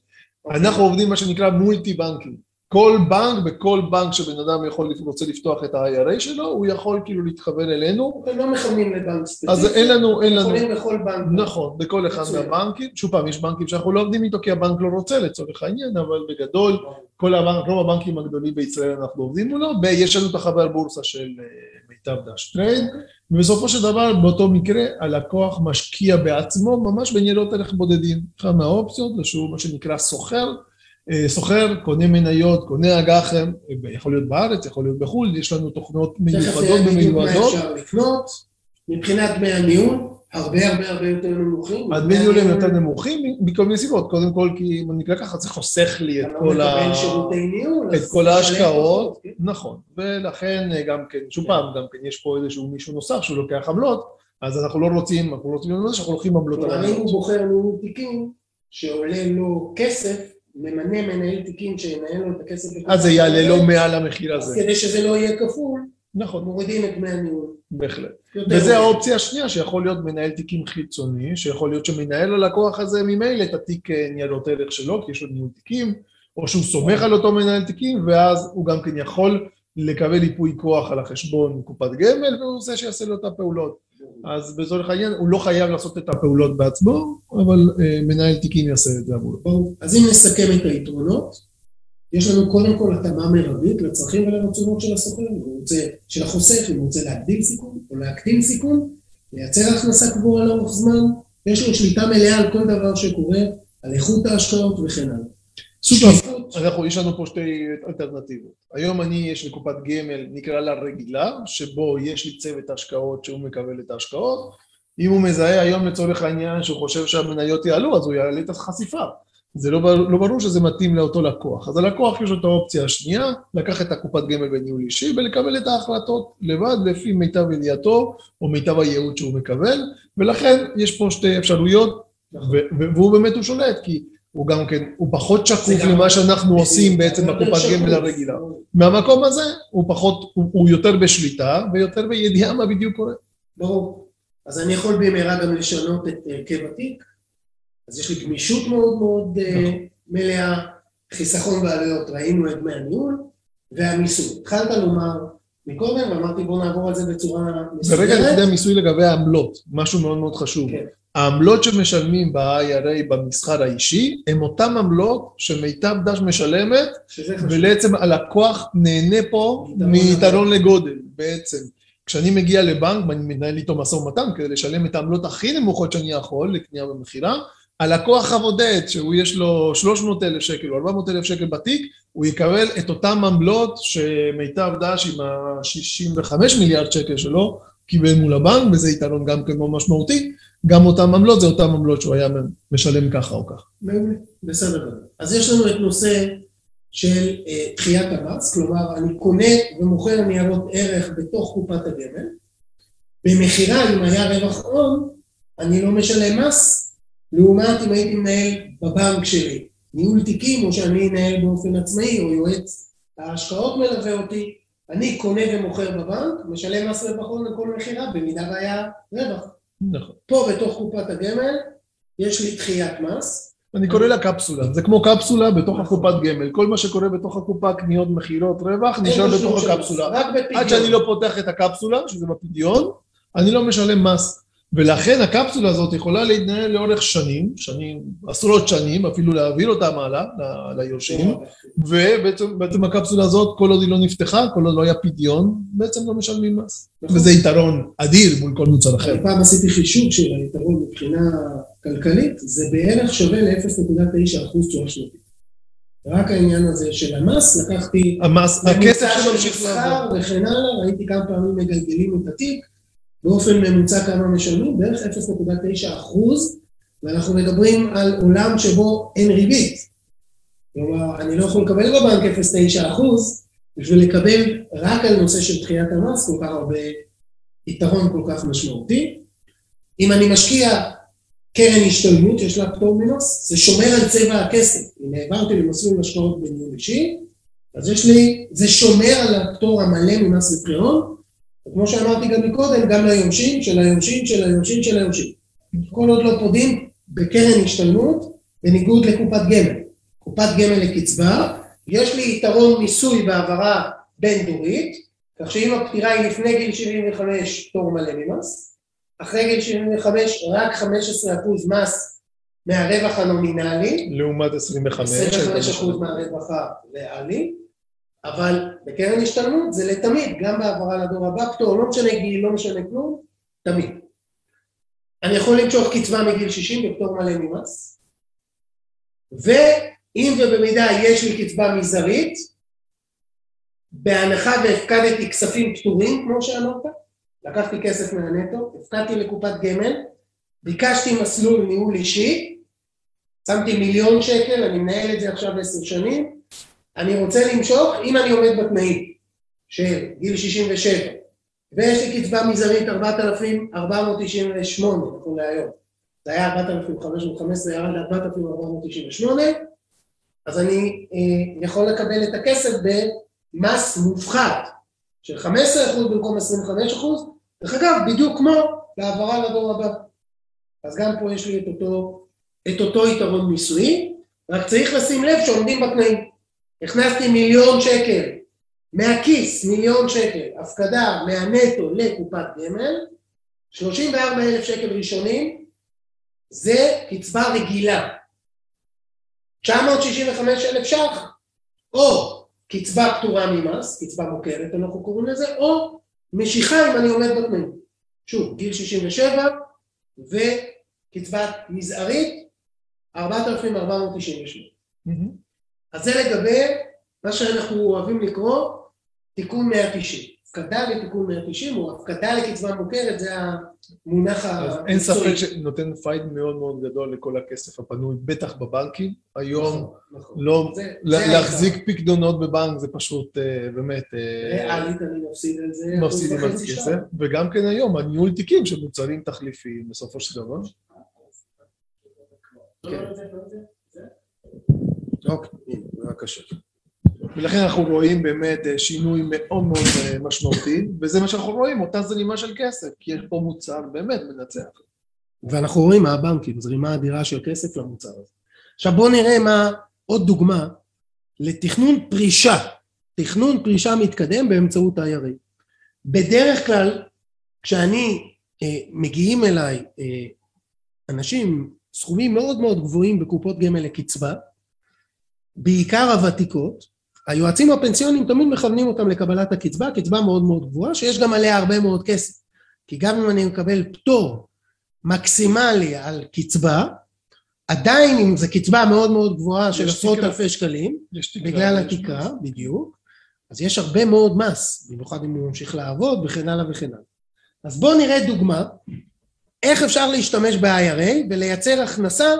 אנחנו עובדים מה שנקרא multi בנקים. כל בנק, בכל בנק שבן אדם יכול, רוצה לפתוח את ה-IRA שלו, הוא יכול כאילו להתחבר אלינו, אתם לא מכוונים לבנק ספציפי. אז אין לנו, אין לנו, יכולים בכל בנק. נכון, בכל אחד. מהבנקים, שוב פעם, יש בנקים שאנחנו לא עובדים איתו כי הבנק לא רוצה לצורך העניין, אבל בגדול, כל הבנק, רוב הבנקים הגדולים בישראל אנחנו עובדים מולו, ויש לנו את החבר בורסה של אה, מיטב דש טרייד, ובסופו של דבר, באותו מקרה, הלקוח משקיע בעצמו ממש בניירות ערך בודדים. אחת מהאופציות זה שהוא מה שנקרא סוחר, סוחר, קונה מניות, קונה אג"חם, אה, יכול להיות בארץ, יכול להיות בחו"ל, יש לנו תוכנות תכף מיוחדות ומיועדות. אפשר לקנות. מבחינת דמי הניהול, הרבה הרבה הרבה יותר נמוכים. הדמי ניהול הם יותר נמוכים מכל מיני סיבות, קודם כל כי אם אני אקרא ככה זה חוסך לי את לא כל ה... את כל ההשקעות, כן. נכון, ולכן אה, גם כן, שוב פעם, גם כן יש פה איזשהו מישהו נוסף שהוא לוקח עמלות, אז אנחנו לא רוצים, אנחנו לא רוצים לזה שאנחנו לוקחים עמלות על כלומר, אם הוא עמלות. בוחר ניהול תיקים שעולה לו כסף, ממנה מנהל תיקים שינהל לו את הכסף. אז זה יעלה לו מעל המחיר אז הזה, כדי שזה לא יהיה כפול, נכון, מורידים את דמי הניהול. בהחלט. מהר. האופציה השנייה שיכול להיות מנהל תיקים חיצוני, שיכול להיות שמנהל הלקוח הזה ממילא את התיק אה, ניירות ערך שלו, כי יש לו ניהול תיקים, או שהוא סומך על אותו מנהל תיקים, ואז הוא גם כן יכול לקבל ייפוי כוח על החשבון קופת גמל, והוא זה שיעשה לו את הפעולות. אז בצורך העניין הוא לא חייב לעשות את הפעולות בעצמו, אבל אה, מנהל תיקים יעשה את זה עבורו. ברור. אז אם נסכם את היתרונות, יש לנו קודם כל התאמה מרבית לצרכים ולרצונות של רוצה, של החוסך, אם הוא רוצה להגדיל סיכון או להקטין סיכון, לייצר הכנסה קבועה לאורך זמן, יש לו שליטה מלאה על כל דבר שקורה, על איכות ההשקעות וכן הלאה. סופר. אנחנו, יש לנו פה שתי אלטרנטיבות. היום אני, יש לי קופת גמל, נקרא לה רגילה, שבו יש לי צוות השקעות שהוא מקבל את ההשקעות. אם הוא מזהה היום לצורך העניין שהוא חושב שהמניות יעלו, אז הוא יעלה את החשיפה. זה לא, בר- לא ברור שזה מתאים לאותו לקוח. אז הלקוח יש לו את האופציה השנייה, לקחת את הקופת גמל בניהול אישי ולקבל את ההחלטות לבד לפי מיטב ידיעתו או מיטב הייעוד שהוא מקבל, ולכן יש פה שתי אפשרויות, והוא באמת הוא שולט, כי הוא גם כן, הוא פחות שקוף למה שאנחנו עושים בעצם בקופת. גמל הרגילה. מהמקום הזה הוא פחות, הוא, הוא יותר בשליטה ויותר בידיעה מה בדיוק קורה. ברור. אז אני יכול במהרה גם לשנות את הרכב התיק, אז יש לי גמישות מאוד מאוד אה, נכון. מלאה, חיסכון בעלויות, ראינו את דמי הניהול, והמיסוי. התחלת לומר מקודם, ואמרתי בוא נעבור על זה בצורה מסודרת. ורגע לפני המיסוי לגבי העמלות, משהו מאוד מאוד חשוב. כן. העמלות שמשלמים ב-IRA במסחר האישי, הן אותן עמלות שמיטב דש משלמת. ובעצם הלקוח נהנה פה מיתרון לגודל, בעצם. כשאני מגיע לבנק ואני מנהל איתו משא ומתן כדי לשלם את העמלות הכי נמוכות שאני יכול לקנייה ומכירה, הלקוח הבודד, שהוא יש לו 300 אלף שקל או 400 אלף שקל בתיק, הוא יקבל את אותן עמלות שמיטב דש עם ה-65 מיליארד שקל שלו קיבל מול הבנק, וזה יתרון גם כן מאוד משמעותי, גם אותן עמלות זה אותן עמלות שהוא היה משלם ככה או ככה. מעולה, בסדר. אז יש לנו את נושא של אה, דחיית המס, כלומר אני קונה ומוכר ניירות ערך בתוך קופת הגמל, במכירה אם היה רווח הון, אני לא משלם מס, לעומת אם הייתי מנהל בבנק שלי ניהול תיקים, או שאני אנהל באופן עצמאי, או יועץ ההשקעות מלווה אותי, אני קונה ומוכר בבנק, משלם מס רווח הון לכל מכירה, במידה והיה רווח. נכון. פה בתוך קופת הגמל, יש לי דחיית מס, אני קורא לה קפסולה, זה כמו קפסולה בתוך הקופת גמל, כל מה שקורה בתוך הקופה, קניות, מכירות, רווח, נשאר בתוך הקפסולה. רק בפדיון. עד שאני לא פותח את הקפסולה, שזה בפדיון, אני לא משלם מס. ולכן הקפסולה הזאת יכולה להתנהל לאורך שנים, שנים, עשרות שנים, אפילו להעביר אותה מעלה ליורשים, ובעצם הקפסולה הזאת, כל עוד היא לא נפתחה, כל עוד לא היה פדיון, בעצם לא משלמים מס. נכון. וזה יתרון אדיר מול כל מוצר אחר. פעם עשיתי חישוב של היתרון מבחינה כלכלית, זה בערך שווה ל-0.9 אחוז תשואה שנתית. רק העניין הזה של המס, לקחתי... המס, הכסף שממשיך לעבור. וכן הלאה, ראיתי כמה פעמים מגלגלים את התיק, באופן ממוצע כמה משלמים? בערך 0.9 אחוז, ואנחנו מדברים על עולם שבו אין ריבית. כלומר, אני לא יכול לקבל בבנק 0.9 אחוז, בשביל לקבל רק על נושא של דחיית המס כל כך הרבה יתרון כל כך משמעותי. אם אני משקיע קרן השתלמות, יש לה פטור מנוס, זה שומר על צבע הכסף. אם העברתי למסלול השקעות בניהול אישי, אז יש לי, זה שומר על הפטור המלא ממס רווחי וכמו שאמרתי גם מקודם, גם ליורשים של היורשים של היורשים של היורשים. כל עוד לא פודים בקרן השתלמות, בניגוד לקופת גמל. קופת גמל לקצבה, יש לי יתרון מיסוי בהעברה בין דורית, כך שאם הפטירה היא לפני גיל 75 פטור מלא ממס, אחרי גיל 75 רק 15% מס מהרווח הנומינלי, לעומת 25, 25% מהרווח הריאלי, אבל בקרן השתלמות זה לתמיד, גם בהעברה לדור הבא, פטור, לא משנה גיל, לא משנה כלום, תמיד. אני יכול למשוך קצבה מגיל 60 בפטור מלא ממס, ואם ובמידה יש לי קצבה מזערית, בהנחה והפקדתי כספים פטורים, כמו שאמרת, לקחתי כסף מהנטו, הפקדתי לקופת גמל, ביקשתי מסלול ניהול אישי, שמתי מיליון שקל, אני מנהל את זה עכשיו עשר שנים, אני רוצה למשוך אם אני עומד בתנאים של גיל 67 ויש לי קצבה מזערית 4,498 נכון להיום. זה היה 4,515 ירד ל-4,498 אז אני אה, יכול לקבל את הכסף במס מופחת של 15% במקום 25% דרך אגב בדיוק כמו להעברה לדור הבא. אז גם פה יש לי את אותו, את אותו יתרון מיסויי רק צריך לשים לב שעומדים בתנאים הכנסתי מיליון שקל מהכיס, מיליון שקל, הפקדה מהנטו לקופת גמל, 34 אלף שקל ראשונים, זה קצבה רגילה. 965 אלף ש"ח, או קצבה פטורה ממס, קצבה מוכרת אנחנו קוראים לזה, או משיכה אם אני עומד בתנאים. שוב, גיל 67 וקצבה מזערית 4,498. Mm-hmm. אז זה לגבי מה שאנחנו אוהבים לקרוא תיקון 190. הפקדה לתיקון 190 או הפקדה לקצבה מוכרת זה המונח המקצועי. אין ספק שנותן פייד מאוד מאוד גדול לכל הכסף הפנוי, בטח בבנקים. היום נכון, נכון. לא, זה, להחזיק זה פקדונות בבנק זה פשוט אה, באמת... אה, ריאלית אני מפסיד על זה. מפסידים על כסף, וגם כן היום הניהול תיקים של מוצרים תחליפיים בסופו של דבר. אוקיי, בבקשה. ולכן אנחנו רואים באמת אה, שינוי מאוד מאוד אה, משמעותי, וזה מה שאנחנו רואים, אותה זרימה של כסף, כי יש פה מוצר באמת מנצח. ואנחנו רואים מהבנקים, זרימה אדירה של כסף למוצר הזה. עכשיו בואו נראה מה עוד דוגמה לתכנון פרישה, תכנון פרישה מתקדם באמצעות IRA. בדרך כלל כשאני, אה, מגיעים אליי אה, אנשים, סכומים מאוד מאוד גבוהים בקופות גמל לקצבה, בעיקר הוותיקות, היועצים הפנסיוניים תמיד מכוונים אותם לקבלת הקצבה, קצבה מאוד מאוד גבוהה, שיש גם עליה הרבה מאוד כסף. כי גם אם אני מקבל פטור מקסימלי על קצבה, עדיין אם זו קצבה מאוד מאוד גבוהה של עשרות אלפי שקלים, בגלל התקרה, בדיוק, אז יש הרבה מאוד מס, במיוחד אם הוא ממשיך לעבוד וכן הלאה וכן הלאה. אז בואו נראה דוגמה איך אפשר להשתמש ב-IRA ולייצר הכנסה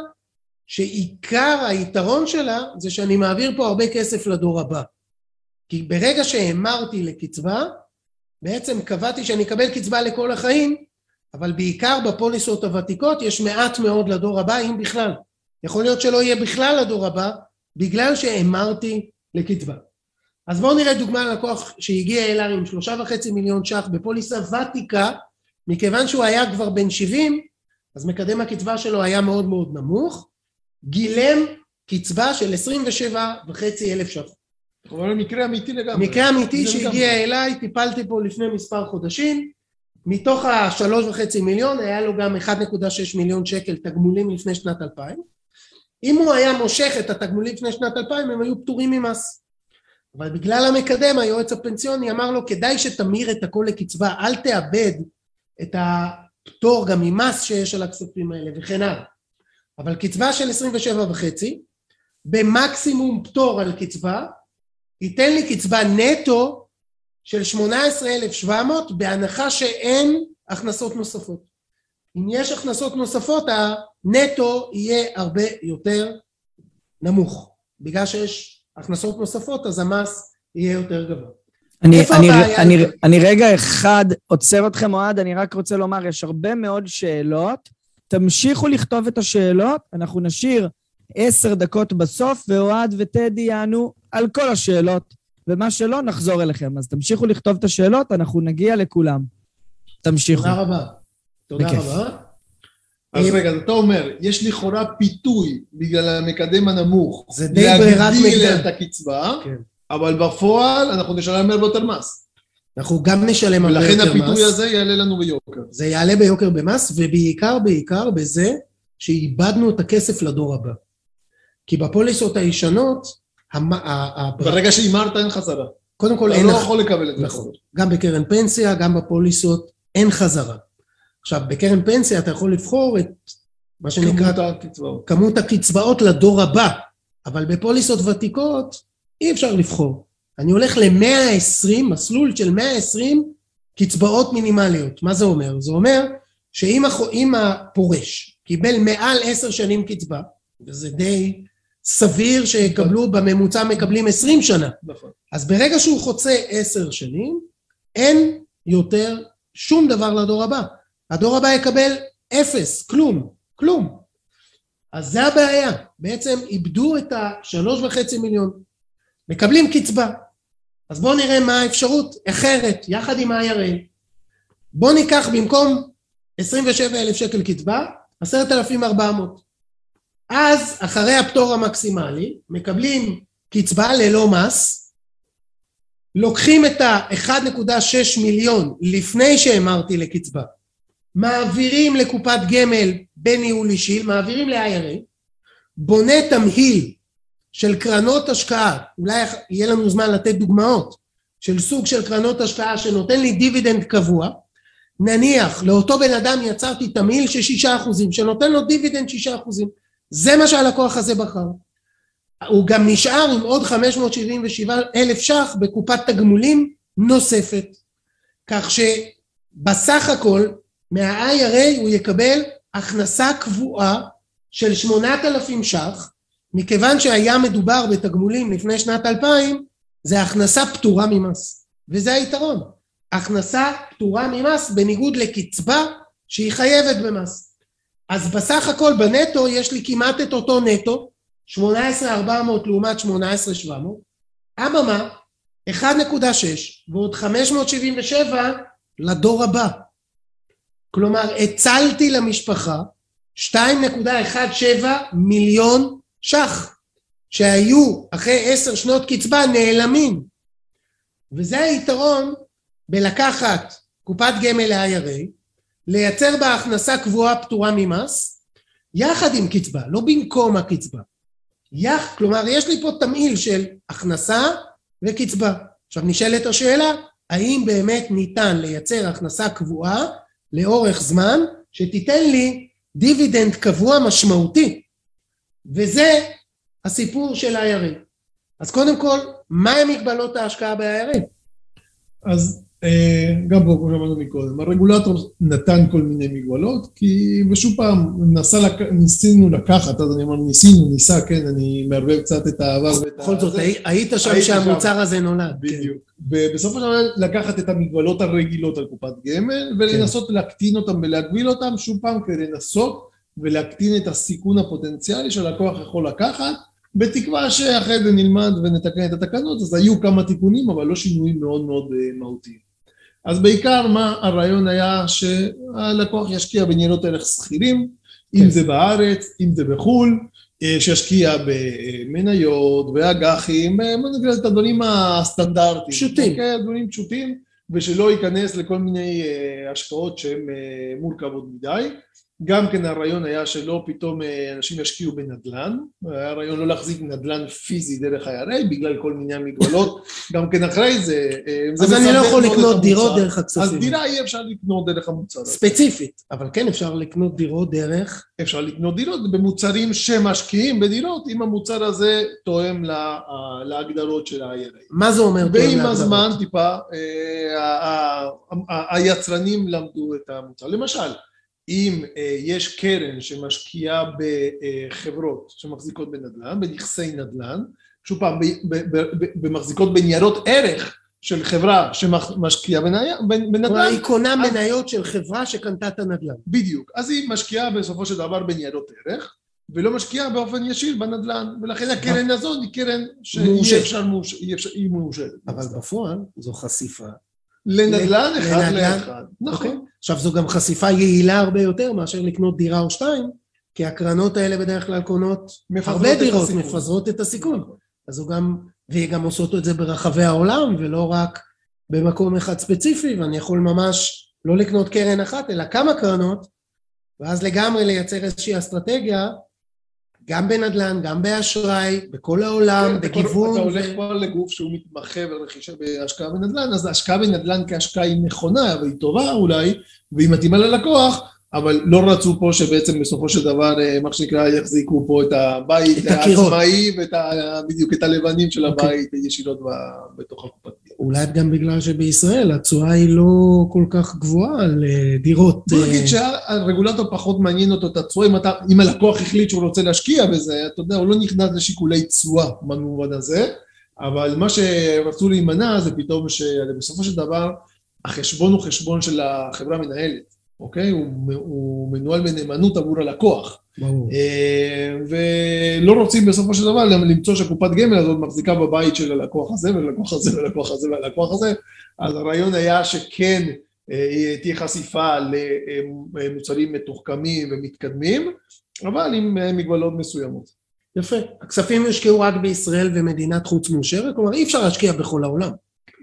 שעיקר היתרון שלה זה שאני מעביר פה הרבה כסף לדור הבא. כי ברגע שהמרתי לקצבה, בעצם קבעתי שאני אקבל קצבה לכל החיים, אבל בעיקר בפוליסות הוותיקות יש מעט מאוד לדור הבא, אם בכלל. יכול להיות שלא יהיה בכלל לדור הבא, בגלל שהמרתי לקצבה. אז בואו נראה דוגמה על לקוח שהגיע אליי עם שלושה וחצי מיליון ש"ח בפוליסה ותיקה, מכיוון שהוא היה כבר בן 70, אז מקדם הקצבה שלו היה מאוד מאוד נמוך, גילם קצבה של 27 וחצי אלף ש"ח. אבל מקרה אמיתי לגמרי. מקרה אמיתי שהגיע אליי, טיפלתי פה לפני מספר חודשים, מתוך השלוש וחצי מיליון היה לו גם 1.6 מיליון שקל תגמולים לפני שנת 2000. אם הוא היה מושך את התגמולים לפני שנת 2000 הם היו פטורים ממס. אבל בגלל המקדם היועץ הפנסיוני אמר לו כדאי שתמיר את הכל לקצבה, אל תאבד את הפטור גם ממס שיש על הכספים האלה וכן הלאה. אבל קצבה של 27 וחצי, במקסימום פטור על קצבה, ייתן לי קצבה נטו של 18,700 בהנחה שאין הכנסות נוספות. אם יש הכנסות נוספות הנטו יהיה הרבה יותר נמוך. בגלל שיש הכנסות נוספות אז המס יהיה יותר גבוה. אני, אני, אני, אני רגע אחד עוצר אתכם אוהד, אני רק רוצה לומר, יש הרבה מאוד שאלות. תמשיכו לכתוב את השאלות, אנחנו נשאיר עשר דקות בסוף, ואוהד וטדי יענו על כל השאלות, ומה שלא, נחזור אליכם. אז תמשיכו לכתוב את השאלות, אנחנו נגיע לכולם. תמשיכו. תודה רבה. תודה בכיף. רבה. אז רגע, אתה אומר, יש לכאורה פיתוי בגלל המקדם הנמוך. זה די ברירת להגדיל מחדל. את הקצבה, כן. אבל בפועל אנחנו נשלם הרבה יותר מס. אנחנו גם נשלם הרבה ולכן יותר מס. הפיתוי הזה יעלה לנו ביוקר. זה יעלה ביוקר במס, ובעיקר בעיקר בזה שאיבדנו את הכסף לדור הבא. כי בפוליסות הישנות, המ... ה- ה- ברגע שהימרת אין חזרה. קודם כל אתה אין לא לך... יכול לקבל את זה. נכון. גם בקרן פנסיה, גם בפוליסות, אין חזרה. עכשיו, בקרן פנסיה אתה יכול לבחור את מה שנקרא כמות הקצבאות. כמות הקצבאות לדור הבא, אבל בפוליסות ותיקות אי אפשר לבחור. אני הולך ל-120, מסלול של 120 קצבאות מינימליות. מה זה אומר? זה אומר שאם הפורש קיבל מעל עשר שנים קצבה, וזה די סביר שיקבלו, בממוצע מקבלים 20 שנה, נכון. אז ברגע שהוא חוצה עשר שנים, אין יותר שום דבר לדור הבא. הדור הבא יקבל אפס, כלום, כלום. אז זה הבעיה. בעצם איבדו את השלוש וחצי מיליון. מקבלים קצבה. אז בואו נראה מה האפשרות אחרת, יחד עם ה-IRA. בואו ניקח במקום 27 אלף שקל קצבה, 10,400. אז אחרי הפטור המקסימלי, מקבלים קצבה ללא מס, לוקחים את ה-1.6 מיליון לפני שהמרתי לקצבה, מעבירים לקופת גמל בניהול אישי, מעבירים ל-IRA, בונה תמהיל של קרנות השקעה, אולי יהיה לנו זמן לתת דוגמאות, של סוג של קרנות השקעה שנותן לי דיבידנד קבוע, נניח לאותו בן אדם יצרתי תמהיל של שישה אחוזים, שנותן לו דיבידנד שישה אחוזים, זה מה שהלקוח הזה בחר. הוא גם נשאר עם עוד 577 אלף ש"ח בקופת תגמולים נוספת. כך שבסך הכל מה-IRA הוא יקבל הכנסה קבועה של 8,000 ש"ח, מכיוון שהיה מדובר בתגמולים לפני שנת 2000, זה הכנסה פטורה ממס. וזה היתרון. הכנסה פטורה ממס בניגוד לקצבה שהיא חייבת במס. אז בסך הכל בנטו יש לי כמעט את אותו נטו, 18,400 לעומת 18,700, אממה, 1.6 ועוד 577 לדור הבא. כלומר, הצלתי למשפחה 2.17 מיליון ש"ח, שהיו אחרי עשר שנות קצבה נעלמים. וזה היתרון בלקחת קופת גמל ל-IRA, לייצר בה הכנסה קבועה פטורה ממס, יחד עם קצבה, לא במקום הקצבה. יח, כלומר, יש לי פה תמהיל של הכנסה וקצבה. עכשיו נשאלת השאלה, האם באמת ניתן לייצר הכנסה קבועה לאורך זמן, שתיתן לי דיבידנד קבוע משמעותי. וזה הסיפור של ה-IRA. אז קודם כל, מהם מגבלות ההשקעה ב-IRA? אז אה, גם פה, כמו שאמרנו מקודם, הרגולטור נתן כל מיני מגבלות, כי ושוב פעם, נסה לק... ניסינו לקחת, אז אני אומר ניסינו, ניסה, כן, אני מערבב קצת את העבר ואת ה... בכל זאת, היית שם שהמוצר הזה נולד. כן. בדיוק. ובסופו של דבר לקחת את המגבלות הרגילות על קופת גמל, ולנסות כן. להקטין אותם ולהגביל אותם, שוב פעם, כדי לנסות ולהקטין את הסיכון הפוטנציאלי שהלקוח יכול לקחת, בתקווה שאחרי זה נלמד ונתקן את התקנות, אז היו כמה תיקונים, אבל לא שינויים מאוד מאוד אה, מהותיים. אז בעיקר מה הרעיון היה שהלקוח ישקיע בניירות ערך שכירים, כן. אם זה בארץ, אם זה בחו"ל, אה, שישקיע במניות, באג"חים, אה, בוא נגיד את הדברים הסטנדרטיים. פשוטים. אוקיי, דברים פשוטים, ושלא ייכנס לכל מיני השקעות שהן מורכבות מדי. גם כן הרעיון היה שלא פתאום אה, אנשים ישקיעו בנדל"ן, היה רעיון לא להחזיק נדל"ן פיזי דרך ה-IRA בגלל כל מיני מגבלות, גם כן אחרי זה... אה, אז אני לא יכול לקנות דירות דרך הכספים. אז דירה אי אפשר לקנות דרך המוצר. ספציפית, אבל כן אפשר לקנות דירות דרך... אפשר לקנות דירות במוצרים שמשקיעים בדירות, אם המוצר הזה תואם להגדרות של ה-IRA. מה זה אומר תואם להגדרות? ועם הזמן טיפה אה, היצרנים למדו את המוצר. למשל, אם אה, יש קרן שמשקיעה בחברות שמחזיקות בנדל"ן, בנכסי נדל"ן, שוב פעם, במחזיקות בניירות ערך של חברה שמשקיעה בנדל"ן. כלומר, היא קונה מניות של חברה שקנתה את הנדל"ן. בדיוק. אז היא משקיעה בסופו של דבר בניירות ערך, ולא משקיעה באופן ישיר בנדל"ן, ולכן הקרן הזאת היא קרן שאי אפשר, היא מאושרת. אבל בפועל זו חשיפה לנדל"ן אחד לאחד. נכון. אוקיי. עכשיו זו גם חשיפה יעילה הרבה יותר מאשר לקנות דירה או שתיים, כי הקרנות האלה בדרך כלל קונות הרבה דירות, מפזרות את הסיכון. נכון. אז הוא גם, והיא גם עושות את זה ברחבי העולם, ולא רק במקום אחד ספציפי, ואני יכול ממש לא לקנות קרן אחת, אלא כמה קרנות, ואז לגמרי לייצר איזושהי אסטרטגיה גם בנדל"ן, גם באשראי, בכל העולם, כן, בגיוון. אתה הולך כבר לגוף שהוא מתמחה ברכישה בהשקעה בנדל"ן, אז ההשקעה בנדל"ן כהשקעה היא נכונה והיא טובה אולי, והיא מתאימה ללקוח, אבל לא רצו פה שבעצם בסופו של דבר, אה, מה שנקרא, יחזיקו פה את הבית העצמאי ואת ה, בדיוק את הלבנים של אוקיי. הבית ישירות בתוך הקופת. אולי גם בגלל שבישראל התשואה היא לא כל כך גבוהה על אה, דירות. בוא נגיד אה, שהרגולטור פחות מעניין אותו את התשואה, אם, אם הלקוח החליט שהוא רוצה להשקיע בזה, אתה יודע, הוא לא נכנס לשיקולי תשואה במובן הזה, אבל מה שרצו להימנע זה פתאום שבסופו של דבר החשבון הוא חשבון של החברה המנהלת. אוקיי? הוא, הוא מנוהל בנאמנות עבור הלקוח. ברור. אה, ולא רוצים בסופו של דבר למצוא שהקופת גמל הזאת מחזיקה בבית של הלקוח הזה ולקוח הזה ולקוח הזה והלקוח הזה, אז הרעיון היה שכן אה, תהיה חשיפה למוצרים מתוחכמים ומתקדמים, אבל עם אה, מגבלות מסוימות. יפה. הכספים יושקעו רק בישראל ומדינת חוץ מאושרת? כלומר, אי אפשר להשקיע בכל העולם.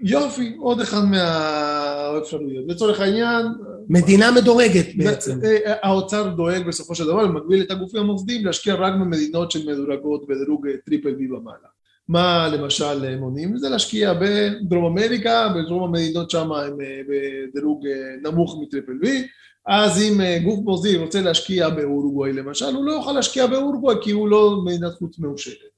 יופי, עוד אחד מהאפשרויות. לצורך העניין... מדינה מדורגת בעצם. אה, אה, האוצר דואג בסופו של דבר, מגביל את הגופים המוסדיים להשקיע רק במדינות שמדורגות בדירוג triple B ומעלה. מה למשל מונים? זה להשקיע בדרום אמריקה, בדרום המדינות שם הם אה, בדירוג נמוך מטריפל וי, אז אם גוף מוסדי רוצה להשקיע באורוגוואי למשל, הוא לא יוכל להשקיע באורוגוואי כי הוא לא מדינת חוץ מאושרת.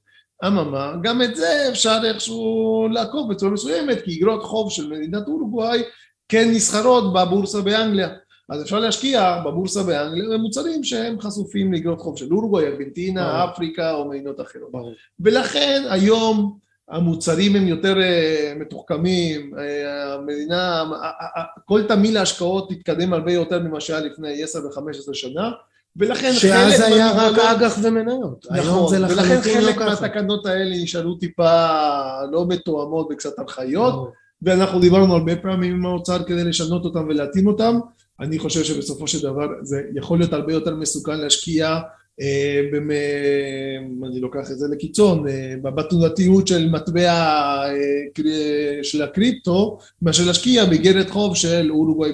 אממה, גם את זה אפשר איכשהו לעקוב בצורה מסוימת, כי אגרות חוב של מדינת אורוגוואי כן נסחרות בבורסה באנגליה. אז אפשר להשקיע בבורסה באנגליה במוצרים שהם חשופים לאגרות חוב של אורוגוואי, ארגנטינה, אפריקה או מדינות אחרות. ברור. ולכן היום המוצרים הם יותר uh, מתוחכמים, uh, המדינה, uh, כל תמיל ההשקעות התקדם הרבה יותר ממה שהיה לפני 10 ו-15 שנה, ולכן שאז היה רק אג"ח ומניות. נכון, לחלוטין לא. ולכן חלק מהתקנות האלה נשארו טיפה לא מתואמות וקצת הנחיות, ואנחנו דיברנו הרבה פעמים עם האוצר כדי לשנות אותם ולהתאים אותם. אני חושב שבסופו של דבר זה יכול להיות הרבה יותר מסוכן להשקיע אני לוקח את זה לקיצון, אה, בתנודתיות של מטבע אה, של הקריפטו, מאשר להשקיע באיגרת חוב של אורוגוואי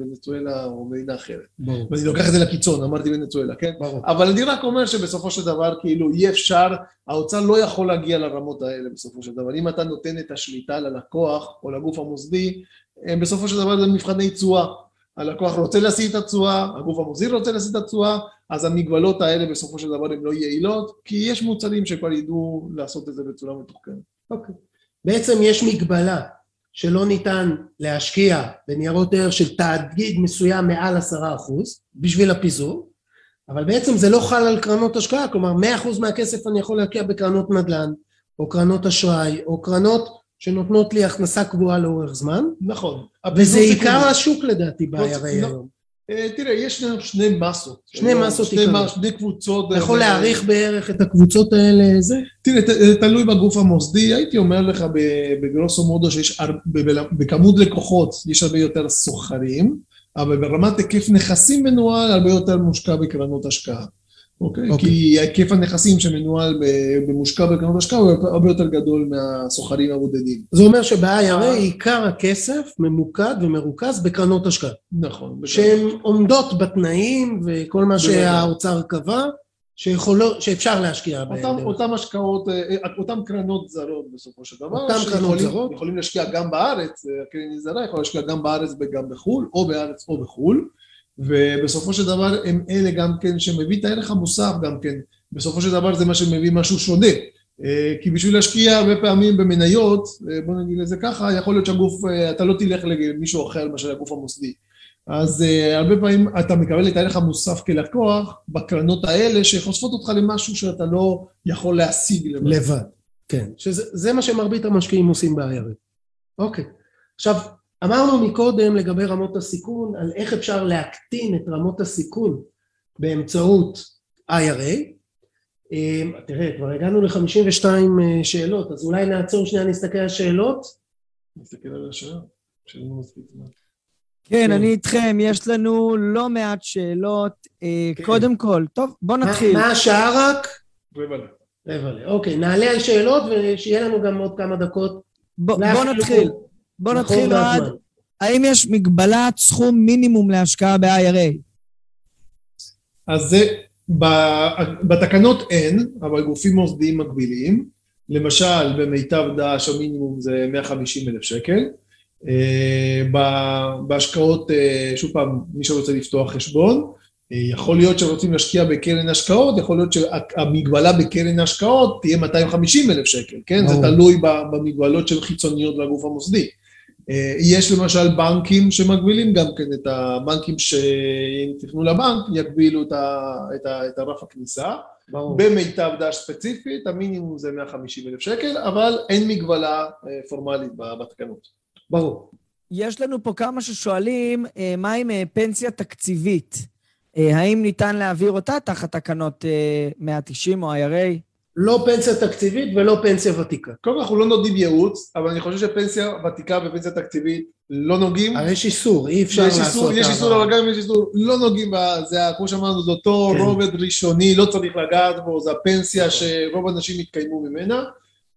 ונצואלה או מדינה אחרת. ברור. ואני לוקח את זה לקיצון, אמרתי ונצואלה, כן? ברור. אבל אני רק אומר שבסופו של דבר כאילו אי אפשר, האוצר לא יכול להגיע לרמות האלה בסופו של דבר. אם אתה נותן את השליטה ללקוח או לגוף המוסדי, בסופו של דבר זה מבחני תשואה. הלקוח רוצה להשיא את התשואה, הגוף המוזיר רוצה להשיא את התשואה, אז המגבלות האלה בסופו של דבר הן לא יעילות, כי יש מוצרים שכבר ידעו לעשות את זה בצורה מתוחכמת. אוקיי. בעצם יש מגבלה שלא ניתן להשקיע בניירות ערך של תאגיד מסוים מעל עשרה אחוז בשביל הפיזור, אבל בעצם זה לא חל על קרנות השקעה, כלומר מאה אחוז מהכסף אני יכול להשקיע בקרנות נדל"ן, או קרנות אשראי, או קרנות שנותנות לי הכנסה קבועה לאורך זמן. נכון. וזה עיקר השוק לדעתי ב-IRA לא- היום. אה, תראה, יש שני מסות. שני מסות עיקריות. שני קבוצות. אתה יכול להעריך בערך את הקבוצות האלה, זה? תראה, תלוי בגוף המוסדי, הייתי אומר לך בגרוסו מודו שיש בכמות לקוחות יש הרבה יותר סוחרים, אבל ברמת היקף נכסים מנוהל הרבה יותר מושקע בקרנות השקעה. אוקיי? Okay. אוקיי. כי היקף הנכסים שמנוהל במושקע בקרנות השקעה הוא הרבה יותר גדול מהסוחרים הבודדים. זה אומר שב-IRA עיקר הכסף ממוקד ומרוכז בקרנות השקעה. נכון. שהן עומדות בתנאים וכל מה שהאוצר קבע. שיכולו, שאפשר להשקיע בהן. אותן השקעות, אה, אה, אותן קרנות זרות בסופו של דבר. אותן קרנות זרות. יכולים להשקיע גם בארץ, הקרן זרה יכולה להשקיע גם בארץ וגם בחו"ל, או בארץ או בחו"ל. ובסופו של דבר הם אלה גם כן שמביא את הערך המוסף גם כן, בסופו של דבר זה מה שמביא משהו שונה. אה, כי בשביל להשקיע הרבה פעמים במניות, אה, בוא נגיד לזה ככה, יכול להיות שהגוף, אה, אתה לא תלך למישהו אחר מאשר הגוף המוסדי. אז הרבה פעמים אתה מקבל את הערך המוסף כלקוח בקרנות האלה שחושפות אותך למשהו שאתה לא יכול להשיג לבד. לבד, כן. שזה מה שמרבית המשקיעים עושים בערב. אוקיי. עכשיו, אמרנו מקודם לגבי רמות הסיכון, על איך אפשר להקטין את רמות הסיכון באמצעות IRA. אמ, תראה, כבר הגענו ל-52 אה, שאלות, אז אולי נעצור שנייה, נסתכל על שאלות. נסתכל על מספיק זמן. כן, אני איתכם, יש לנו לא מעט שאלות. אה, כן. קודם כל, טוב, בוא נתחיל. מה השעה רק? רבע ל. רבע ל. אוקיי, נעלה על שאלות ושיהיה לנו גם עוד כמה דקות. בוא נתחיל. בוא נתחיל עד... האם יש מגבלת סכום מינימום להשקעה ב-IRA? אז זה, בתקנות אין, אבל גופים מוסדיים מגבילים. למשל, במיטב דעש המינימום זה 150 אלף שקל. אה, בהשקעות, אה, שוב פעם, מי שרוצה לפתוח חשבון, אה, יכול להיות שרוצים להשקיע בקרן השקעות, יכול להיות שהמגבלה בקרן השקעות תהיה 250 אלף שקל, כן? זה תלוי במגבלות של חיצוניות לגוף המוסדי. אה, יש למשל בנקים שמגבילים גם כן את הבנקים שאם תפנו לבנק יגבילו את, ה, את, ה, את הרף הכניסה. ברור. במיטב דש ספציפית המינימום זה 150 אלף שקל, אבל אין מגבלה אה, פורמלית בתקנות. ברור. יש לנו פה כמה ששואלים אה, מה עם פנסיה תקציבית? האם ניתן להעביר אותה תחת תקנות 190 או IRA? לא פנסיה תקציבית ולא פנסיה ותיקה. קודם כל אנחנו לא נותנים ייעוץ, אבל אני חושב שפנסיה ותיקה ופנסיה תקציבית לא נוגעים. אבל יש איסור, אי אפשר לעשות... איסור, יש איסור, אבל גם אם יש איסור, לא נוגעים בזה, כמו שאמרנו, זה אותו כן. רובד ראשוני, לא צריך לגעת בו, זה הפנסיה שרוב האנשים יתקיימו ממנה,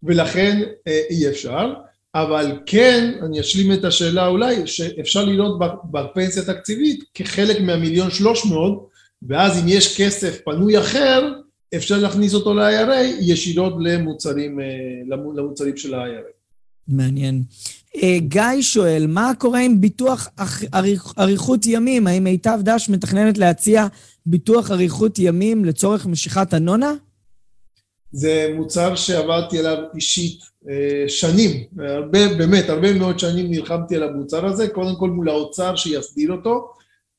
ולכן אה, אי אפשר. אבל כן, אני אשלים את השאלה אולי, שאפשר לראות בפנסיה תקציבית כחלק מהמיליון שלוש מאות, ואז אם יש כסף פנוי אחר, אפשר להכניס אותו ל-IRA ישירות למוצרים, אה, למוצרים של ה-IRA. מעניין. אה, גיא שואל, מה קורה עם ביטוח אריכות ימים? האם מיטב דש מתכננת להציע ביטוח אריכות ימים לצורך משיכת הנונה? זה מוצר שעבדתי עליו אישית אה, שנים, הרבה, באמת, הרבה מאוד שנים נלחמתי על המוצר הזה, קודם כל מול האוצר שיסדיר אותו,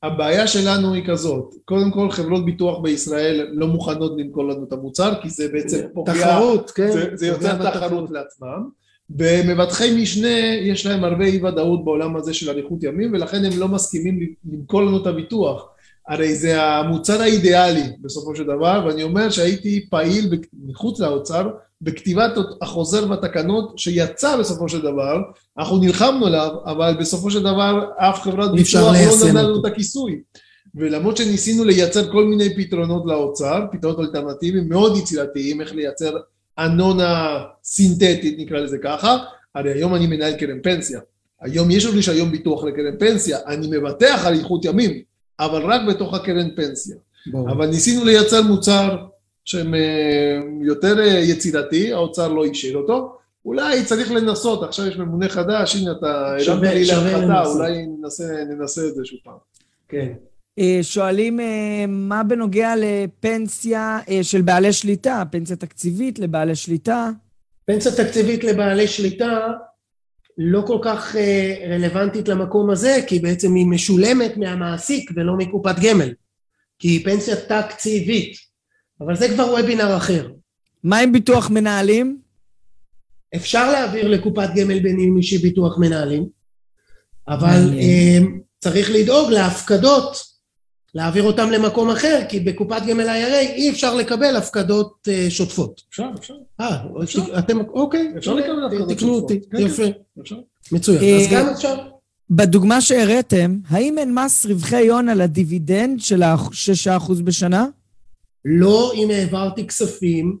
הבעיה שלנו היא כזאת, קודם כל חברות ביטוח בישראל לא מוכנות למכור לנו את המוצר כי זה בעצם פוגע, תחרות, כן, זה, זה יוצר תחרות לעצמם. במבטחי משנה יש להם הרבה אי ודאות בעולם הזה של אריכות ימים ולכן הם לא מסכימים למכור לנו את הביטוח. הרי זה המוצר האידיאלי בסופו של דבר ואני אומר שהייתי פעיל מחוץ לאוצר בכתיבת החוזר והתקנות שיצא בסופו של דבר, אנחנו נלחמנו עליו, אבל בסופו של דבר אף חברת ביטוח לא נתנה לנו את הכיסוי. ולמרות שניסינו לייצר כל מיני פתרונות לאוצר, פתרונות אלטרנטיביים מאוד יצירתיים, איך לייצר אנונה סינתטית, נקרא לזה ככה, הרי היום אני מנהל קרן פנסיה. היום יש לי רישיון ביטוח לקרן פנסיה, אני מבטח על איכות ימים, אבל רק בתוך הקרן פנסיה. בוא. אבל ניסינו לייצר מוצר שהם אה, יותר אה, יצירתי, האוצר לא השאיר אותו. אולי צריך לנסות, עכשיו יש ממונה חדש, הנה אתה הרמת לי להנחתה, אולי ננסה, ננסה את זה שוב פעם. כן. אה, שואלים מה בנוגע לפנסיה של בעלי שליטה, פנסיה תקציבית לבעלי שליטה? פנסיה תקציבית לבעלי שליטה לא כל כך רלוונטית למקום הזה, כי בעצם היא משולמת מהמעסיק ולא מקופת גמל. כי היא פנסיה תקציבית, אבל זה כבר וובינר אחר. מה עם ביטוח מנהלים? אפשר להעביר לקופת גמל בניהול אישי ביטוח מנהלים, אבל אה, צריך לדאוג להפקדות, להעביר אותם למקום אחר, כי בקופת גמל IRA אי אפשר לקבל הפקדות אה, שוטפות. אפשר, אפשר. אה, אתם, אוקיי. אפשר לקבל הפקדות שוטפות. תקנו אותי, כן, כן. יפה. מצוין, אז אה, גם אפשר. בדוגמה שהראיתם, האם אין מס רווחי הון על הדיבידנד של ה-6% בשנה? לא אם העברתי כספים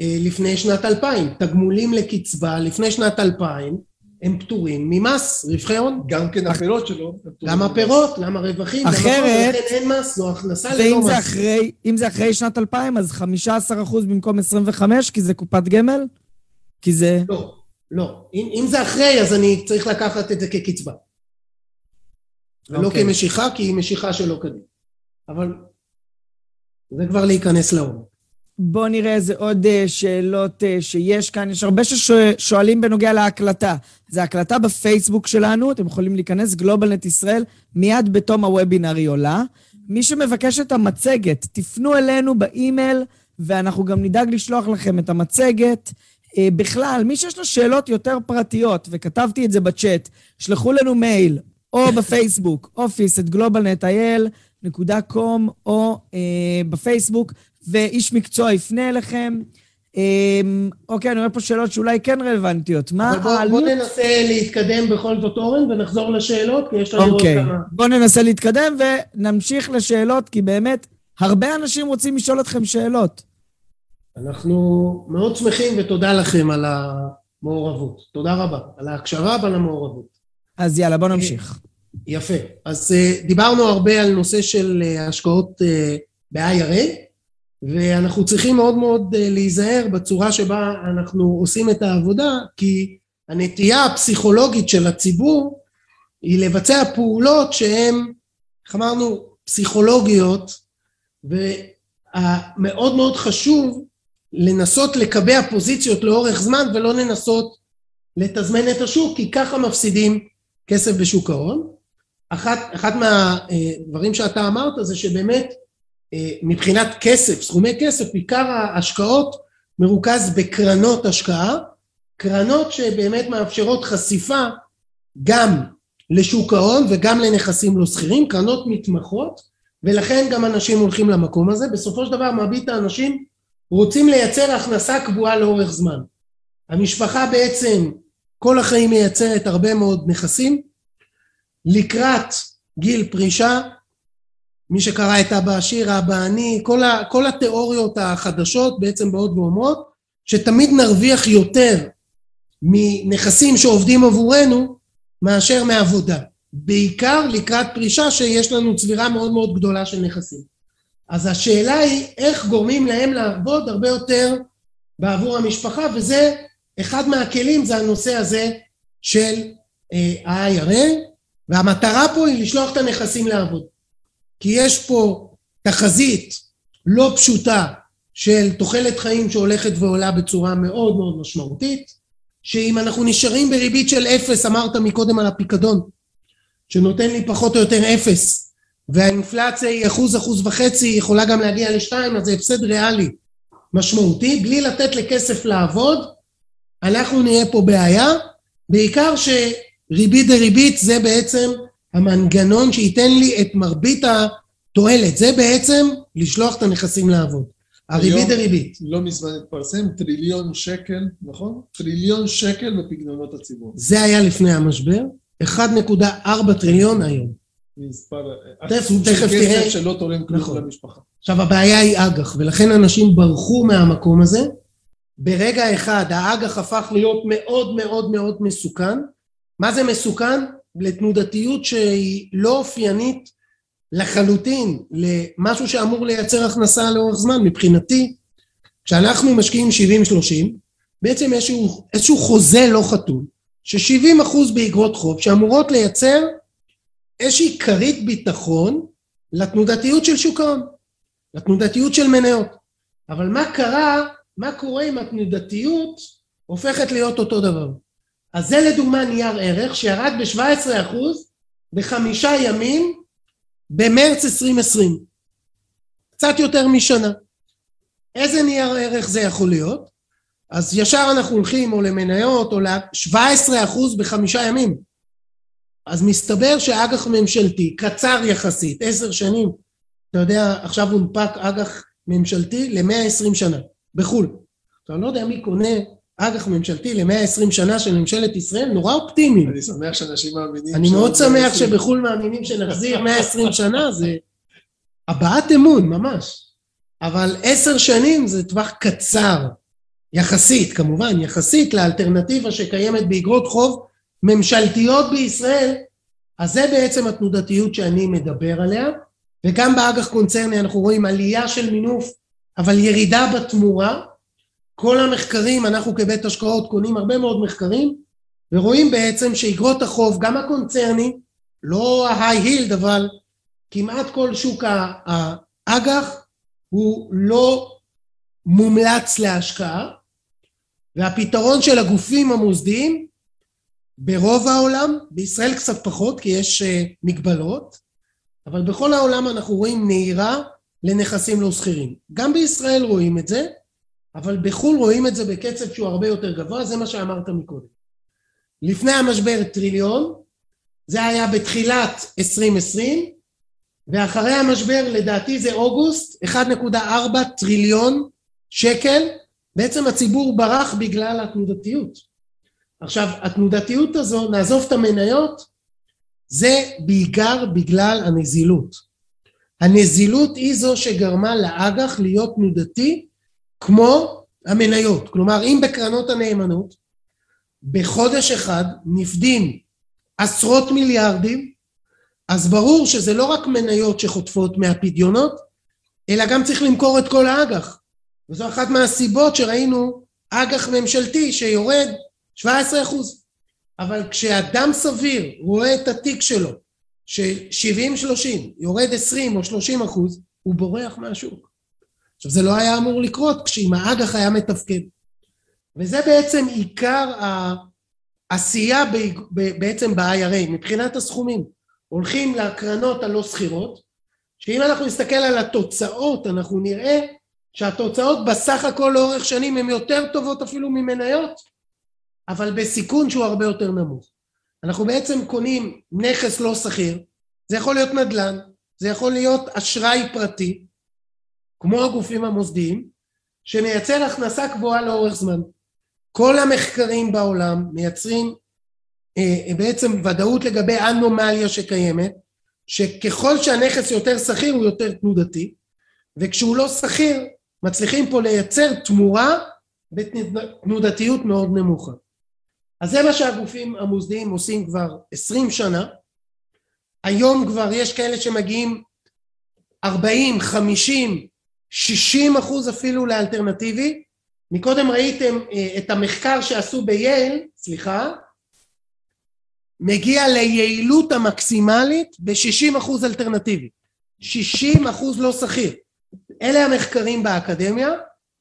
אה, לפני שנת 2000. תגמולים לקצבה לפני שנת 2000 הם פטורים ממס רווחי הון. גם כן הפירות שלו. גם הפירות, למה רווחים, אחרת, לכן אין מס, זו הכנסה ללא מס. אחרי, אם זה אחרי שנת 2000, אז 15% במקום 25, כי זה קופת גמל? כי זה... לא. לא. אם, אם זה אחרי, אז אני צריך לקחת את זה כקצבה. ולא okay. אוקיי. כמשיכה, כי היא משיכה שלא כדין. אבל זה כבר להיכנס לעומק. בואו נראה איזה עוד אה, שאלות אה, שיש כאן. יש הרבה ששואלים בנוגע להקלטה. זה הקלטה בפייסבוק שלנו, אתם יכולים להיכנס, גלובלנט ישראל, מיד בתום הוובינר היא עולה. מי שמבקש את המצגת, תפנו אלינו באימייל, ואנחנו גם נדאג לשלוח לכם את המצגת. אה, בכלל, מי שיש לו שאלות יותר פרטיות, וכתבתי את זה בצ'אט, שלחו לנו מייל, או בפייסבוק, office את globalnetil.com, או אה, בפייסבוק, ואיש מקצוע יפנה אליכם. אה, אוקיי, אני רואה פה שאלות שאולי כן רלוונטיות. מה העלות... בוא ננסה להתקדם בכל זאת, אורן, ונחזור לשאלות, כי יש לנו אוקיי. עוד כמה... בוא ננסה להתקדם ונמשיך לשאלות, כי באמת, הרבה אנשים רוצים לשאול אתכם שאלות. אנחנו מאוד שמחים ותודה לכם על המעורבות. תודה רבה. על ההקשבה ועל המעורבות. אז יאללה, בוא נמשיך. יפה. אז אה, דיברנו הרבה על נושא של אה, השקעות אה, ב-IRA, ואנחנו צריכים מאוד מאוד להיזהר בצורה שבה אנחנו עושים את העבודה, כי הנטייה הפסיכולוגית של הציבור היא לבצע פעולות שהן, איך אמרנו, פסיכולוגיות, ומאוד מאוד חשוב לנסות לקבע פוזיציות לאורך זמן ולא לנסות לתזמן את השוק, כי ככה מפסידים כסף בשוק ההון. אחת, אחת מהדברים שאתה אמרת זה שבאמת אה, מבחינת כסף, סכומי כסף, עיקר ההשקעות מרוכז בקרנות השקעה, קרנות שבאמת מאפשרות חשיפה גם לשוק ההון וגם לנכסים לא שכירים, קרנות מתמחות, ולכן גם אנשים הולכים למקום הזה. בסופו של דבר מרבית האנשים רוצים לייצר הכנסה קבועה לאורך זמן. המשפחה בעצם כל החיים מייצרת הרבה מאוד נכסים. לקראת גיל פרישה, מי שקרא את אבא עשיר, אבא עני, כל, ה, כל התיאוריות החדשות בעצם באות ואומרות שתמיד נרוויח יותר מנכסים שעובדים עבורנו מאשר מעבודה. בעיקר לקראת פרישה שיש לנו צבירה מאוד מאוד גדולה של נכסים. אז השאלה היא איך גורמים להם לעבוד הרבה יותר בעבור המשפחה, וזה, אחד מהכלים זה הנושא הזה של ה-IRA, אה, והמטרה פה היא לשלוח את הנכסים לעבוד. כי יש פה תחזית לא פשוטה של תוחלת חיים שהולכת ועולה בצורה מאוד מאוד משמעותית, שאם אנחנו נשארים בריבית של אפס, אמרת מקודם על הפיקדון, שנותן לי פחות או יותר אפס, והאינפלציה היא אחוז, אחוז וחצי, היא יכולה גם להגיע לשתיים, אז זה הפסד ריאלי משמעותי, בלי לתת לכסף לעבוד, אנחנו נהיה פה בעיה, בעיקר שריבית דריבית זה בעצם המנגנון שייתן לי את מרבית התועלת, זה בעצם לשלוח את הנכסים לעבוד. הריבית דריבית. לא מזמן התפרסם טריליון שקל, נכון? טריליון שקל בפקדונות הציבור. זה היה לפני המשבר, 1.4 טריליון היום. מספר תכף- תכף תראה. כסף שלא תורם כלום נכון. למשפחה. עכשיו הבעיה היא אג"ח, ולכן אנשים ברחו מהמקום הזה. ברגע אחד האג"ח הפך להיות מאוד מאוד מאוד מסוכן. מה זה מסוכן? לתנודתיות שהיא לא אופיינית לחלוטין למשהו שאמור לייצר הכנסה לאורך זמן. מבחינתי, כשאנחנו משקיעים 70-30, בעצם איזשהו, איזשהו חוזה לא חתום, ש-70% באגרות חוב שאמורות לייצר איזושהי כרית ביטחון לתנודתיות של שוק ההון. לתנודתיות של מניות. אבל מה קרה, מה קורה אם התנודתיות הופכת להיות אותו דבר? אז זה לדוגמה נייר ערך שירד ב-17% בחמישה ימים במרץ 2020. קצת יותר משנה. איזה נייר ערך זה יכול להיות? אז ישר אנחנו הולכים או למניות או ל-17% בחמישה ימים. אז מסתבר שאג"ח ממשלתי, קצר יחסית, עשר שנים, אתה יודע, עכשיו הונפק אג"ח ממשלתי ל-120 שנה, בחו"ל. אתה לא יודע מי קונה אג"ח ממשלתי ל-120 שנה של ממשלת ישראל, נורא אופטימיים. אני שמח שאנשים מאמינים. אני מאוד שמח שבחו"ל מאמינים שנחזיר 120 שנה, זה הבעת אמון, ממש. אבל עשר שנים זה טווח קצר, יחסית, כמובן, יחסית לאלטרנטיבה שקיימת באגרות חוב ממשלתיות בישראל, אז זה בעצם התנודתיות שאני מדבר עליה, וגם באג"ח קונצרני אנחנו רואים עלייה של מינוף, אבל ירידה בתמורה. כל המחקרים, אנחנו כבית השקעות קונים הרבה מאוד מחקרים, ורואים בעצם שאגרות החוב, גם הקונצרני, לא ההיי-הילד, אבל כמעט כל שוק האג"ח הוא לא מומלץ להשקעה, והפתרון של הגופים המוסדיים ברוב העולם, בישראל קצת פחות כי יש uh, מגבלות, אבל בכל העולם אנחנו רואים נהירה לנכסים לא שכירים. גם בישראל רואים את זה, אבל בחו"ל רואים את זה בקצב שהוא הרבה יותר גבוה, זה מה שאמרת מקודם. לפני המשבר טריליון, זה היה בתחילת 2020, ואחרי המשבר, לדעתי זה אוגוסט, 1.4 טריליון שקל, בעצם הציבור ברח בגלל התנודתיות. עכשיו, התנודתיות הזו, נעזוב את המניות, זה בעיקר בגלל הנזילות. הנזילות היא זו שגרמה לאג"ח להיות תנודתי כמו המניות. כלומר, אם בקרנות הנאמנות, בחודש אחד נפדים עשרות מיליארדים, אז ברור שזה לא רק מניות שחוטפות מהפדיונות, אלא גם צריך למכור את כל האג"ח. וזו אחת מהסיבות שראינו אג"ח ממשלתי שיורד 17 אחוז. אבל כשאדם סביר רואה את התיק שלו, ש-70-30 יורד 20 או 30 אחוז, הוא בורח מהשוק. עכשיו זה לא היה אמור לקרות כשאם האג"ח היה מתפקד. וזה בעצם עיקר העשייה בעצם ב-IRA, מבחינת הסכומים. הולכים לקרנות הלא שכירות, שאם אנחנו נסתכל על התוצאות, אנחנו נראה שהתוצאות בסך הכל לאורך שנים הן יותר טובות אפילו ממניות, אבל בסיכון שהוא הרבה יותר נמוך. אנחנו בעצם קונים נכס לא שכיר, זה יכול להיות נדל"ן, זה יכול להיות אשראי פרטי, כמו הגופים המוסדיים, שמייצר הכנסה גבוהה לאורך זמן. כל המחקרים בעולם מייצרים אה, בעצם ודאות לגבי אנומליה שקיימת, שככל שהנכס יותר שכיר הוא יותר תנודתי, וכשהוא לא שכיר מצליחים פה לייצר תמורה בתנודתיות מאוד נמוכה. אז זה מה שהגופים המוסדיים עושים כבר עשרים שנה. היום כבר יש כאלה שמגיעים ארבעים, חמישים, שישים אחוז אפילו לאלטרנטיבי. מקודם ראיתם את המחקר שעשו בייל, סליחה, מגיע ליעילות המקסימלית ב-60 אחוז אלטרנטיבי. 60 אחוז לא שכיר. אלה המחקרים באקדמיה,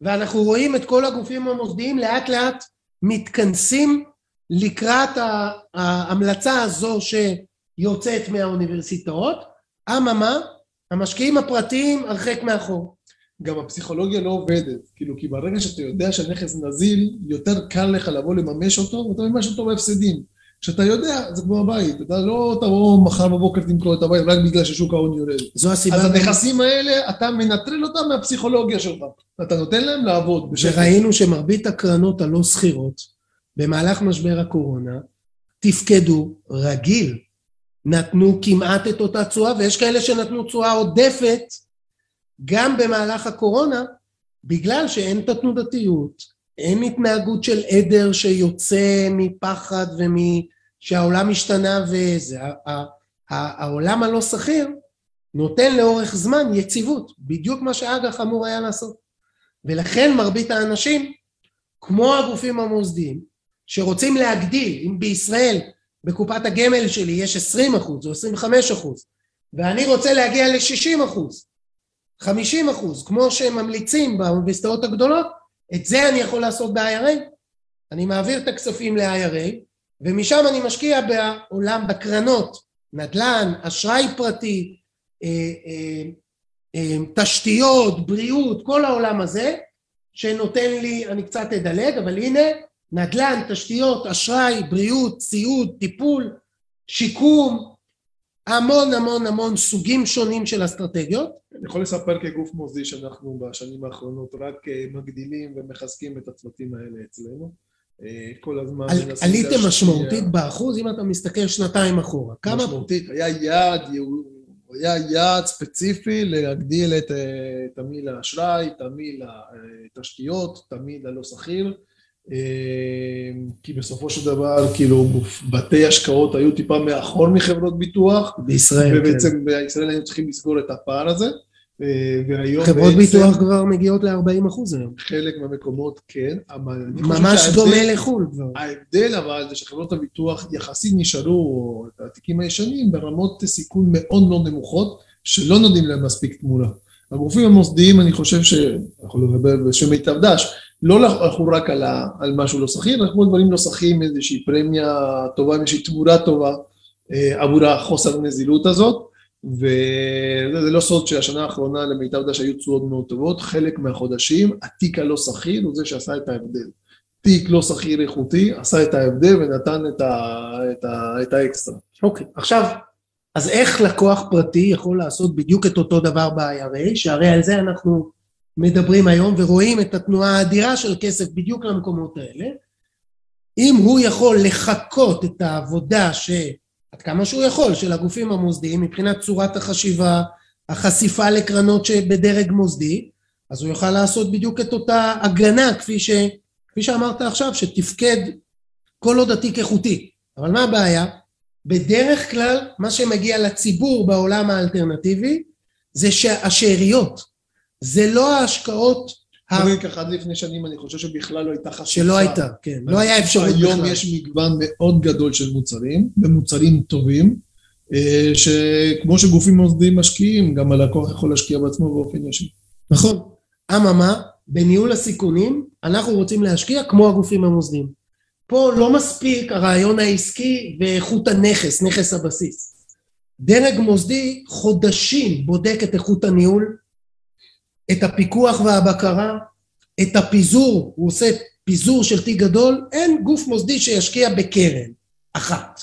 ואנחנו רואים את כל הגופים המוסדיים לאט לאט מתכנסים לקראת ההמלצה הזו שיוצאת מהאוניברסיטאות, אממה, המשקיעים הפרטיים הרחק מאחור. גם הפסיכולוגיה לא עובדת, כאילו, כי ברגע שאתה יודע שהנכס נזיל, יותר קל לך לבוא לממש אותו, ואתה ממש אותו בהפסדים. כשאתה יודע, זה כמו הבית, אתה לא תבוא מחר בבוקר תמכור את הבית רק בגלל ששוק ההון יורד. זו הסיבה... אז הנכסים האלה, אתה מנטרל אותם מהפסיכולוגיה שלך. אתה נותן להם לעבוד. וראינו שמרבית הקרנות הלא שכירות, במהלך משבר הקורונה, תפקדו רגיל. נתנו כמעט את אותה תשואה, ויש כאלה שנתנו תשואה עודפת גם במהלך הקורונה, בגלל שאין את התנודתיות, אין התנהגות של עדר שיוצא מפחד ומשהעולם השתנה וזה. העולם הלא שכיר נותן לאורך זמן יציבות, בדיוק מה שאג"ח אמור היה לעשות. ולכן מרבית האנשים, כמו הגופים המוסדיים, שרוצים להגדיל, אם בישראל בקופת הגמל שלי יש 20 אחוז או 25 אחוז, ואני רוצה להגיע ל-60 אחוז, 50 אחוז, כמו שהם ממליצים באוניברסיטאות הגדולות, את זה אני יכול לעשות ב-IRA. אני מעביר את הכספים ל-IRA, ומשם אני משקיע בעולם, בקרנות, נדל"ן, אשראי פרטי, אה, אה, אה, תשתיות, בריאות, כל העולם הזה, שנותן לי, אני קצת אדלג, אבל הנה, נדל"ן, תשתיות, אשראי, בריאות, ציוד, טיפול, שיקום, המון המון המון סוגים שונים של אסטרטגיות. אני יכול לספר כגוף מוסדי שאנחנו בשנים האחרונות רק מגדילים ומחזקים את הצוותים האלה אצלנו. אה, כל הזמן על, עליתם משמעותית באחוז אם אתה מסתכל שנתיים אחורה. כמה... משמעותית, היה יעד, היה יעד ספציפי להגדיל את אה, תמהיל האשראי, תמהיל התשתיות, תמהיל הלא שכיר. אה, כי בסופו של דבר, כאילו, בתי השקעות היו טיפה מאחור מחברות ביטוח. בישראל, כן. ובעצם בישראל היינו צריכים לסגור את הפער הזה. אה, והיום חברות. ביטוח כבר מגיעות ל-40 אחוז היום. חלק מהמקומות כן, אבל... ממש דומה לחו"ל כבר. ההבדל אבל זה שחברות הביטוח יחסית נשארו, התיקים הישנים, ברמות סיכון מאוד מאוד נמוכות, שלא נותנים להם מספיק תמונה. הגופים המוסדיים, אני חושב ש... אנחנו לדבר בשם מיטב דש, לא הלכו רק על, ה, על משהו לא שכיר, על דברים לא שכירים, איזושהי פרמיה טובה, איזושהי תמורה טובה אה, עבור החוסר נזילות הזאת, וזה לא סוד שהשנה האחרונה למיטב דש היו תשואות מאוד טובות, חלק מהחודשים, התיק הלא שכיר הוא זה שעשה את ההבדל. תיק לא שכיר איכותי עשה את ההבדל ונתן את, ה, את, ה, את האקסטרה. אוקיי, okay. עכשיו, אז איך לקוח פרטי יכול לעשות בדיוק את אותו דבר ב-IRA, שהרי על זה אנחנו מדברים היום ורואים את התנועה האדירה של כסף בדיוק למקומות האלה, אם הוא יכול לחקות את העבודה ש... עד כמה שהוא יכול, של הגופים המוסדיים מבחינת צורת החשיבה, החשיפה לקרנות שבדרג מוסדי, אז הוא יוכל לעשות בדיוק את אותה הגנה כפי, ש... כפי שאמרת עכשיו, שתפקד כל עוד התיק איכותי. אבל מה הבעיה? בדרך כלל מה שמגיע לציבור בעולם האלטרנטיבי זה שהשאריות, זה לא ההשקעות... רק עד לפני שנים אני חושב שבכלל לא הייתה חשיפה. שלא הייתה, כן, לא היה אפשרות בכלל. היום יש מגוון מאוד גדול של מוצרים, ומוצרים טובים, אה, שכמו שגופים מוסדיים משקיעים, גם הלקוח יכול להשקיע בעצמו באופן ישיר. נכון. אממה, בניהול הסיכונים, אנחנו רוצים להשקיע כמו הגופים המוסדיים. פה לא מספיק הרעיון העסקי ואיכות הנכס, נכס הבסיס. דרג מוסדי חודשים בודק את איכות הניהול, את הפיקוח והבקרה, את הפיזור, הוא עושה פיזור של תיק גדול, אין גוף מוסדי שישקיע בקרן אחת.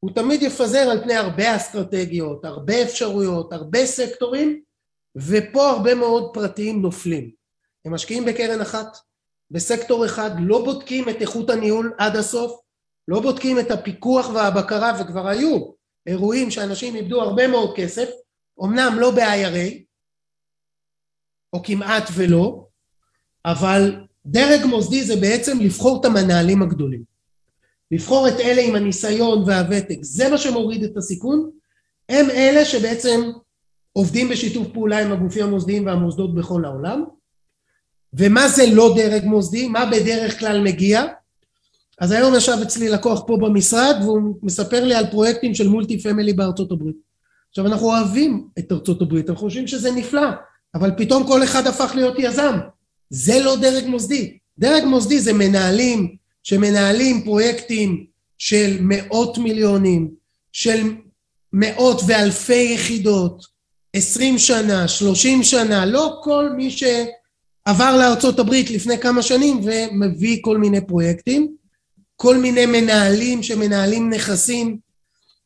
הוא תמיד יפזר על פני הרבה אסטרטגיות, הרבה אפשרויות, הרבה סקטורים, ופה הרבה מאוד פרטיים נופלים. הם משקיעים בקרן אחת, בסקטור אחד, לא בודקים את איכות הניהול עד הסוף, לא בודקים את הפיקוח והבקרה, וכבר היו אירועים שאנשים איבדו הרבה מאוד כסף, אמנם לא ב-IRA, או כמעט ולא, אבל דרג מוסדי זה בעצם לבחור את המנהלים הגדולים. לבחור את אלה עם הניסיון והוותק, זה מה שמוריד את הסיכון, הם אלה שבעצם עובדים בשיתוף פעולה עם הגופים המוסדיים והמוסדות בכל העולם, ומה זה לא דרג מוסדי? מה בדרך כלל מגיע? אז היום ישב אצלי לקוח פה במשרד והוא מספר לי על פרויקטים של מולטי פמילי בארצות הברית. עכשיו אנחנו אוהבים את ארצות הברית, אנחנו חושבים שזה נפלא, אבל פתאום כל אחד הפך להיות יזם. זה לא דרג מוסדי. דרג מוסדי זה מנהלים שמנהלים פרויקטים של מאות מיליונים, של מאות ואלפי יחידות, עשרים שנה, שלושים שנה, לא כל מי שעבר הברית לפני כמה שנים ומביא כל מיני פרויקטים, כל מיני מנהלים שמנהלים נכסים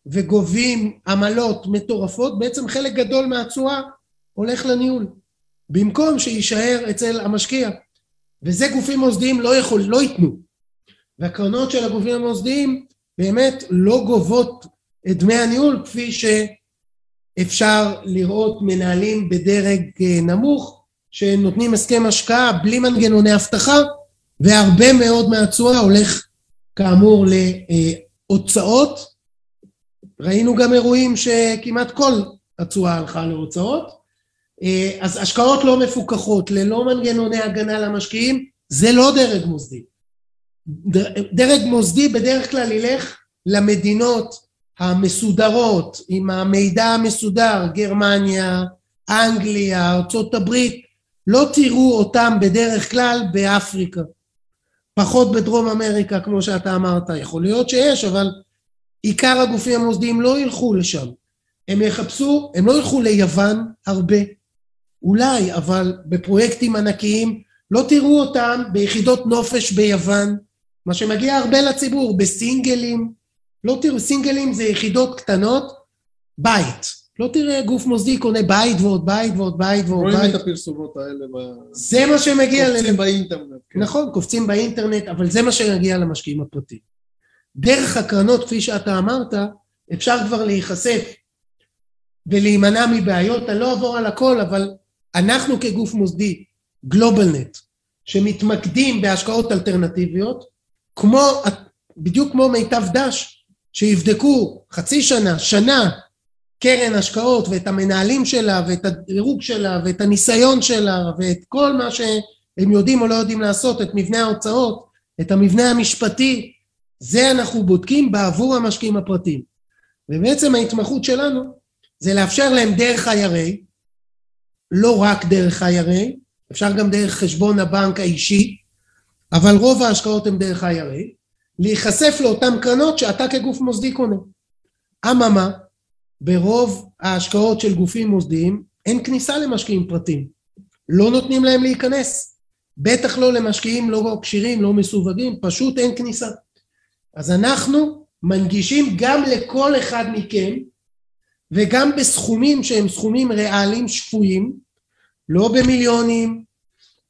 וגובים עמלות מטורפות, בעצם חלק גדול מהתשואה הולך לניהול, במקום שיישאר אצל המשקיע. וזה גופים מוסדיים לא יכול, לא ייתנו. והקרנות של הגופים המוסדיים באמת לא גובות את דמי הניהול, כפי שאפשר לראות מנהלים בדרג אה, נמוך, שנותנים הסכם השקעה בלי מנגנוני אבטחה, והרבה מאוד מהתשואה הולך כאמור להוצאות. ראינו גם אירועים שכמעט כל התשואה הלכה להוצאות. אה, אז השקעות לא מפוקחות, ללא מנגנוני הגנה למשקיעים, זה לא דרג מוסדי. דרג מוסדי בדרך כלל ילך למדינות המסודרות, עם המידע המסודר, גרמניה, אנגליה, ארה"ב, לא תראו אותם בדרך כלל באפריקה. פחות בדרום אמריקה, כמו שאתה אמרת. יכול להיות שיש, אבל עיקר הגופים המוסדיים לא ילכו לשם. הם יחפשו, הם לא ילכו ליוון הרבה, אולי, אבל בפרויקטים ענקיים לא תראו אותם ביחידות נופש ביוון, מה שמגיע הרבה לציבור, בסינגלים, לא תראו, סינגלים זה יחידות קטנות, בית. לא תראה גוף מוסדי קונה בית ועוד בית ועוד בית ועוד רואים בית. את הפרסומות האלה ב... זה מה שמגיע... קופצים ל- באינטרנט. כן. נכון, קופצים באינטרנט, אבל זה מה שמגיע למשקיעים הפרטיים. דרך הקרנות, כפי שאתה אמרת, אפשר כבר להיחשף ולהימנע מבעיות. אני לא אעבור על הכל, אבל אנחנו כגוף מוסדי, גלובלנט, שמתמקדים בהשקעות אלטרנטיביות, כמו, בדיוק כמו מיטב דש, שיבדקו חצי שנה, שנה, קרן השקעות ואת המנהלים שלה ואת הדירוג שלה ואת הניסיון שלה ואת כל מה שהם יודעים או לא יודעים לעשות, את מבנה ההוצאות, את המבנה המשפטי, זה אנחנו בודקים בעבור המשקיעים הפרטיים. ובעצם ההתמחות שלנו זה לאפשר להם דרך IRA, לא רק דרך IRA, אפשר גם דרך חשבון הבנק האישי, אבל רוב ההשקעות הן דרך IRA, להיחשף לאותן קרנות שאתה כגוף מוסדי קונה. אממה, ברוב ההשקעות של גופים מוסדיים אין כניסה למשקיעים פרטיים. לא נותנים להם להיכנס. בטח לא למשקיעים לא כשירים, לא מסווגים, פשוט אין כניסה. אז אנחנו מנגישים גם לכל אחד מכם, וגם בסכומים שהם סכומים ריאליים שפויים, לא במיליונים,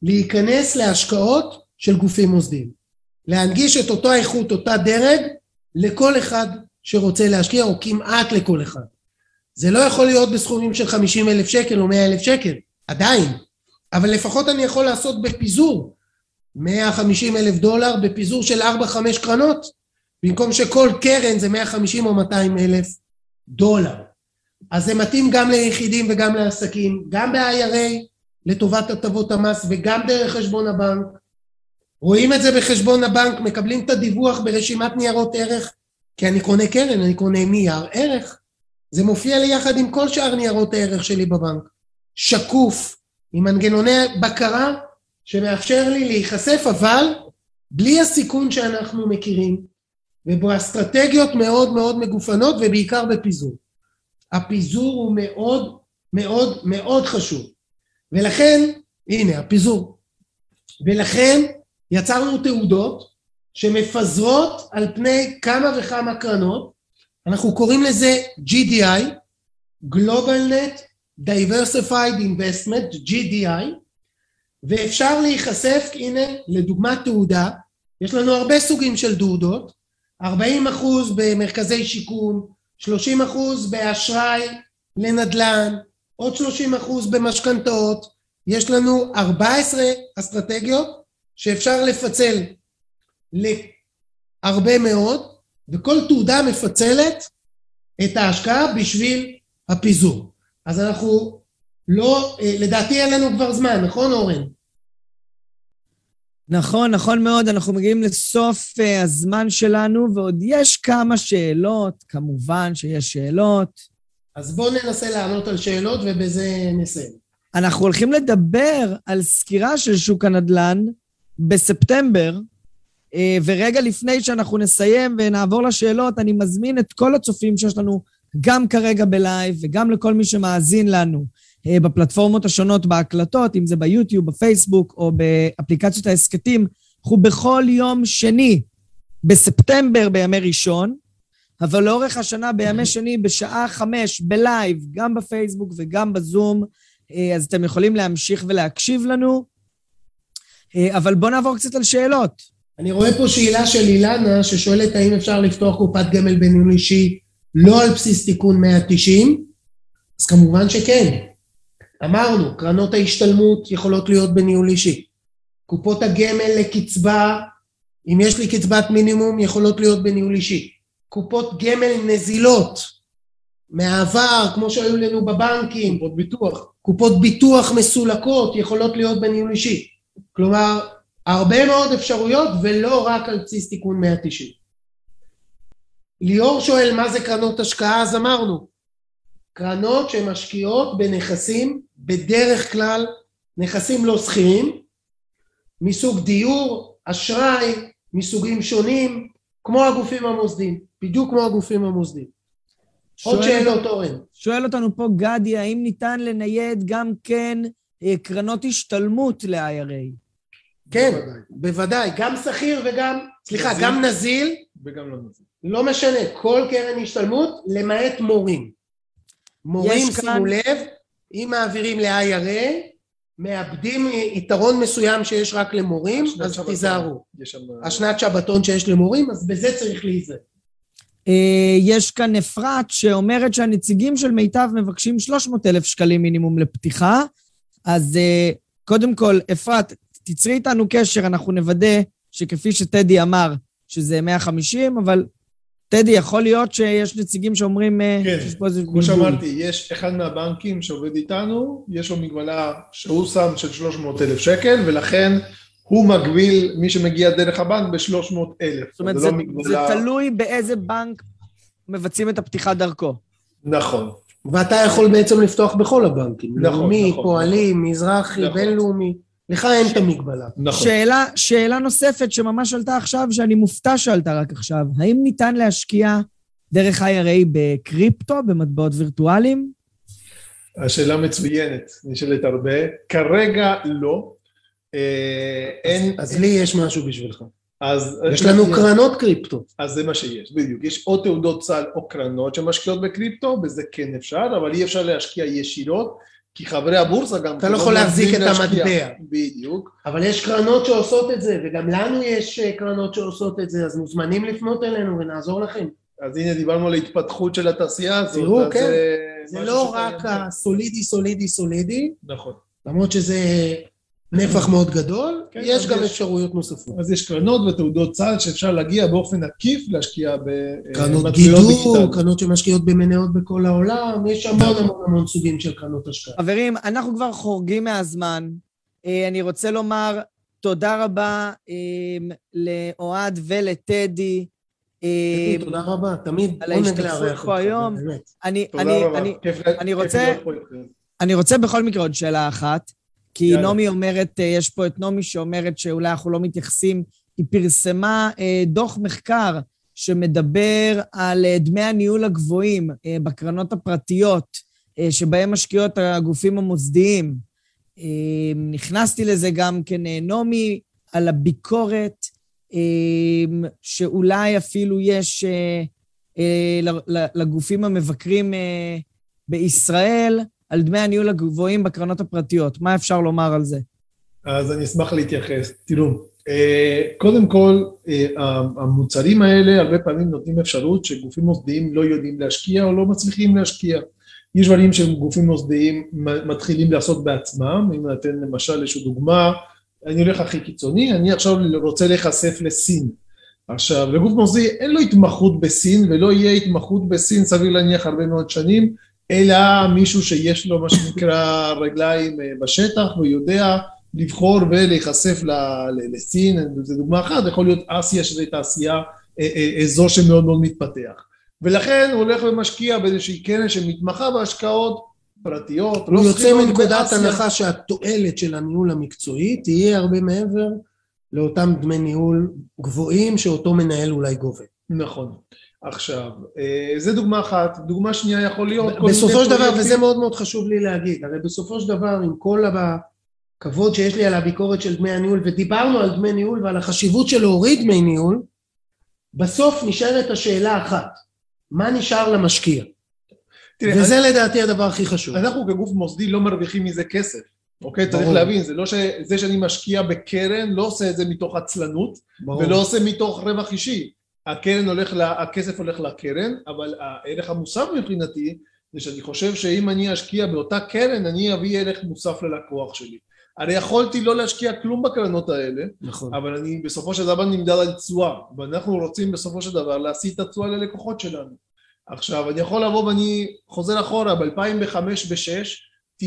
להיכנס להשקעות של גופים מוסדיים. להנגיש את אותו איכות, אותה דרג, לכל אחד שרוצה להשקיע, או כמעט לכל אחד. זה לא יכול להיות בסכומים של 50 אלף שקל או 100 אלף שקל, עדיין. אבל לפחות אני יכול לעשות בפיזור 150 אלף דולר בפיזור של 4-5 קרנות, במקום שכל קרן זה 150 או 200 אלף דולר. אז זה מתאים גם ליחידים וגם לעסקים, גם ב-IRA לטובת הטבות המס וגם דרך חשבון הבנק. רואים את זה בחשבון הבנק, מקבלים את הדיווח ברשימת ניירות ערך, כי אני קונה קרן, אני קונה נייר ערך. זה מופיע לי יחד עם כל שאר ניירות הערך שלי בבנק. שקוף, עם מנגנוני בקרה שמאפשר לי להיחשף, אבל בלי הסיכון שאנחנו מכירים, ובאסטרטגיות מאוד מאוד מגופנות, ובעיקר בפיזור. הפיזור הוא מאוד מאוד מאוד חשוב. ולכן, הנה, הפיזור. ולכן יצרנו תעודות שמפזרות על פני כמה וכמה קרנות, אנחנו קוראים לזה GDI, GlobalNet Diversified Investment, GDI, ואפשר להיחשף, הנה, לדוגמת תעודה, יש לנו הרבה סוגים של תעודות, 40 אחוז במרכזי שיקום, 30 אחוז באשראי לנדל"ן, עוד 30 אחוז במשכנתאות, יש לנו 14 אסטרטגיות שאפשר לפצל להרבה מאוד, וכל תעודה מפצלת את ההשקעה בשביל הפיזור. אז אנחנו לא, לדעתי אין לנו כבר זמן, נכון אורן? נכון, נכון מאוד, אנחנו מגיעים לסוף uh, הזמן שלנו, ועוד יש כמה שאלות, כמובן שיש שאלות. אז בואו ננסה לענות על שאלות ובזה נסיים. אנחנו הולכים לדבר על סקירה של שוק הנדל"ן בספטמבר, uh, ורגע לפני שאנחנו נסיים ונעבור לשאלות, אני מזמין את כל הצופים שיש לנו גם כרגע בלייב וגם לכל מי שמאזין לנו בפלטפורמות השונות בהקלטות, אם זה ביוטיוב, בפייסבוק או באפליקציות ההסכתים, אנחנו בכל יום שני בספטמבר בימי ראשון, אבל לאורך השנה בימי שני בשעה חמש בלייב, גם בפייסבוק וגם בזום, אה, אז אתם יכולים להמשיך ולהקשיב לנו. אה, אבל בואו נעבור קצת על שאלות. אני רואה פה שאלה של אילנה ששואלת האם אפשר לפתוח קופת גמל בניהול אישי לא על בסיס תיקון 190, אז כמובן שכן. אמרנו, קרנות ההשתלמות יכולות להיות בניהול אישי. קופות הגמל לקצבה, אם יש לי קצבת מינימום, יכולות להיות בניהול אישי. קופות גמל נזילות מהעבר, כמו שהיו לנו בבנקים, קופות ביטוח. קופות ביטוח מסולקות יכולות להיות בניהול אישי. כלומר, הרבה מאוד אפשרויות ולא רק על בסיס תיקון 190. ליאור שואל מה זה קרנות השקעה, אז אמרנו, קרנות שמשקיעות בנכסים, בדרך כלל נכסים לא שכירים, מסוג דיור, אשראי, מסוגים שונים, כמו הגופים המוסדיים, בדיוק כמו הגופים המוסדיים. עוד שאלות, אורן. שואל אותנו פה גדי, האם ניתן לנייד גם כן אה, קרנות השתלמות ל-IRA? כן, בוודאי. בוודאי, גם שכיר וגם, סליחה, נזיל. גם נזיל, וגם לא נזיל. לא משנה, כל קרן השתלמות, למעט מורים. מורים, שימו לב, אם מעבירים ל-IRA, מאבדים יתרון מסוים שיש רק למורים, אז שבתון. תיזהרו. שם... השנת שבתון שיש למורים, אז בזה צריך להיזהר. אה, יש כאן אפרת שאומרת שהנציגים של מיטב מבקשים 300 אלף שקלים מינימום לפתיחה. אז אה, קודם כל, אפרת, תצרי איתנו קשר, אנחנו נוודא שכפי שטדי אמר, שזה 150, אבל טדי, יכול להיות שיש נציגים שאומרים אה, כן, כמו בלבול. שאמרתי, יש אחד מהבנקים שעובד איתנו, יש לו מגבלה שהוא שם של 300 אלף שקל, ולכן הוא מגביל מי שמגיע דרך הבנק ב-300 אלף. זאת אומרת, לא זה, מגבלה- זה תלוי באיזה בנק מבצעים את הפתיחה דרכו. נכון. ואתה יכול בעצם לפתוח בכל הבנקים. נכון, לאומי, נכון, פועלים, מזרחי, נכון. בינלאומי. לך אין את המגבלה. נכון. שאלה, שאלה נוספת שממש עלתה עכשיו, שאני מופתע שעלתה רק עכשיו. האם ניתן להשקיע דרך IRA בקריפטו, במטבעות וירטואליים? השאלה מצוינת, נשאלת הרבה. כרגע לא. אה, אין... אז לי יש משהו בשבילך. אז... יש לנו קרנות קריפטו. אז זה מה שיש, בדיוק. יש או תעודות סל או קרנות שמשקיעות בקריפטו, בזה כן אפשר, אבל אי אפשר להשקיע ישירות, כי חברי הבורסה גם... אתה לא יכול להחזיק את. המטבע. בדיוק. אבל יש קרנות שעושות את זה, וגם לנו יש אה, קרנות שעושות את זה, אז מוזמנים לפנות אלינו ונעזור לכם. אז הנה דיברנו על ההתפתחות של התעשייה הזאת. תראו, כן. זה זה משהו לא רק כאן. הסולידי, סולידי, סולידי, נכון. למרות שזה נפח מאוד גדול, כן, יש גם יש- אפשרויות נוספות. אז יש קרנות ותעודות צד שאפשר להגיע באופן עקיף להשקיע קרנות במטבעות גידור, דיגיטליים. קרנות שמשקיעות במניות בכל העולם, יש המון המון המון סוגים של קרנות השקעה. חברים, אנחנו כבר חורגים מהזמן. אה, אני רוצה לומר תודה רבה אה, לאוהד ולטדי. אה, תודה רבה, תמיד על עונג ההשתתפות לארח פה אותך, היום. באמת. אני, תודה רבה. כיף להיות פה. אני רוצה בכל מקרה עוד שאלה אחת, כי יאללה. נעמי אומרת, אה, יש פה את נעמי שאומרת שאולי אנחנו לא מתייחסים, היא פרסמה אה, דוח מחקר שמדבר על אה, דמי הניהול הגבוהים בקרנות הפרטיות, שבהם משקיעות הגופים המוסדיים. נכנסתי לזה גם כן, נעמי, על הביקורת, שאולי אפילו יש לגופים המבקרים בישראל, על דמי הניהול הגבוהים בקרנות הפרטיות. מה אפשר לומר על זה? אז אני אשמח להתייחס. תראו, אה, קודם כל, אה, המוצרים האלה הרבה פעמים נותנים אפשרות שגופים מוסדיים לא יודעים להשקיע או לא מצליחים להשקיע. יש דברים שגופים מוסדיים מתחילים לעשות בעצמם, אם ניתן למשל איזושהי דוגמה, אני הולך הכי קיצוני, אני עכשיו רוצה להיחשף לסין. עכשיו, לגוף מוסדי אין לו התמחות בסין ולא יהיה התמחות בסין סביר להניח הרבה מאוד שנים, אלא מישהו שיש לו מה שנקרא רגליים אה, בשטח והוא יודע לבחור ולהיחשף לסין, זו דוגמה אחת, יכול להיות אסיה שזה תעשייה, אה, אה, אזור שמאוד מאוד מתפתח. ולכן הוא הולך ומשקיע באיזושהי קרן שמתמחה בהשקעות פרטיות, הוא יוצא סחירות מנקודת. הנחה שהתועלת של הניהול המקצועי תהיה הרבה מעבר לאותם דמי ניהול גבוהים שאותו מנהל אולי גובה. נכון. עכשיו, אה, זה דוגמה אחת, דוגמה שנייה יכול להיות... בסופו של דבר, וזה מאוד מאוד חשוב לי להגיד, הרי בסופו של דבר, עם כל הכבוד שיש לי על הביקורת של דמי הניהול, ודיברנו על דמי ניהול ועל החשיבות של להוריד דמי ניהול, בסוף נשארת השאלה אחת, מה נשאר למשקיע? תראה, וזה לדעתי הדבר הכי חשוב. אנחנו כגוף מוסדי לא מרוויחים מזה כסף, אוקיי? צריך ברור. להבין, זה לא שזה שאני משקיע בקרן, לא עושה את זה מתוך עצלנות, ברור. ולא עושה מתוך רווח אישי. הקרן הולך, לה, הכסף הולך לקרן, אבל הערך המוסף מבחינתי זה שאני חושב שאם אני אשקיע באותה קרן, אני אביא ערך מוסף ללקוח שלי. הרי יכולתי לא להשקיע כלום בקרנות האלה, נכון. אבל אני בסופו של דבר נמדד על תשואה, ואנחנו רוצים בסופו של דבר להשיא את התשואה ללקוחות שלנו. עכשיו, אני יכול לבוא ואני חוזר אחורה, ב-2005 ו-2006,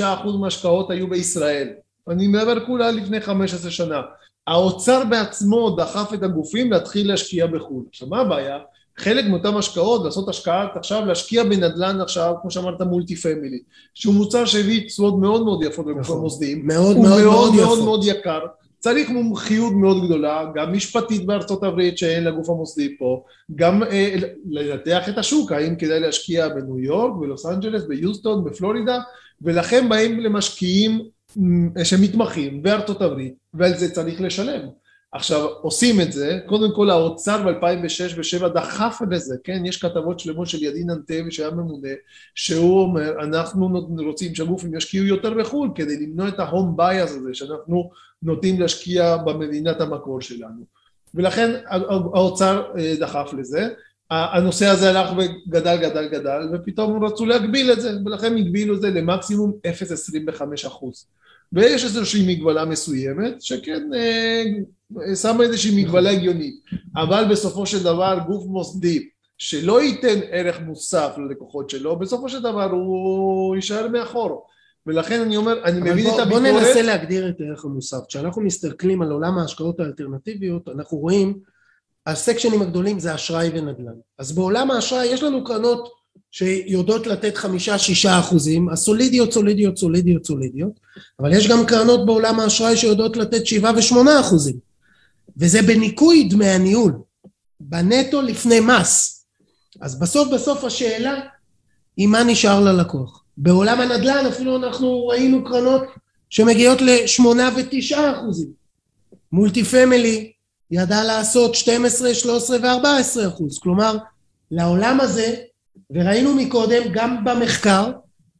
95% מההשקעות היו בישראל. אני מדבר כולה לפני 15 שנה. האוצר בעצמו דחף את הגופים להתחיל להשקיע בחו"ל. עכשיו, מה הבעיה? חלק מאותן השקעות, לעשות השקעה עכשיו, להשקיע בנדל"ן עכשיו, כמו שאמרת multi family, שהוא מוצר שהביא תשואות מאוד מאוד יפות במקום נכון. מוסדיים, מאוד מאוד מאוד מאוד מאוד יקר, צריך מומחיות מאוד גדולה, גם משפטית בארצות הברית שאין לגוף המוסדי פה, גם אה, לנתח את השוק, האם כדאי להשקיע בניו יורק, בלוס אנג'לס, ביוסטון, בפלורידה, ולכן באים למשקיעים שמתמחים בארצות הברית, ועל זה צריך לשלם. עכשיו עושים את זה, קודם כל האוצר ב-2006 ו-2007 דחף לזה, כן, יש כתבות שלמות של ידין ענתבי שהיה ממונה, שהוא אומר אנחנו רוצים שהגופים ישקיעו יותר בחו"ל כדי למנוע את ה home bias הזה שאנחנו נוטים להשקיע במדינת המקור שלנו, ולכן האוצר אה, דחף לזה, הנושא הזה הלך וגדל גדל גדל ופתאום רצו להגביל את זה ולכן הגבילו את זה למקסימום 0.25 אחוז ויש איזושהי מגבלה מסוימת שכן אה, שמה איזושהי מגבלה הגיונית אבל בסופו של דבר גוף מוסדי שלא ייתן ערך מוסף ללקוחות שלו בסופו של דבר הוא יישאר מאחור ולכן אני אומר אני מבין בוא, את בוא הביקורת ננסה להגדיר את הערך המוסף. כשאנחנו מסתכלים על עולם ההשקעות האלטרנטיביות, אנחנו רואים, הסקשנים הגדולים זה אשראי ונדל"ן. אז בעולם האשראי יש לנו קרנות שיודעות לתת חמישה-שישה אחוזים, הסולידיות, סולידיות, סולידיות, סולידיות, אבל יש גם קרנות בעולם האשראי שיודעות לתת שבעה ושמונה אחוזים. וזה בניכוי דמי הניהול, בנטו לפני מס. אז בסוף בסוף השאלה היא מה נשאר ללקוח. בעולם הנדל"ן אפילו אנחנו ראינו קרנות שמגיעות לשמונה ותשעה אחוזים. מולטי פמילי ידע לעשות 12, 13 ו-14 אחוז. כלומר, לעולם הזה, וראינו מקודם גם במחקר,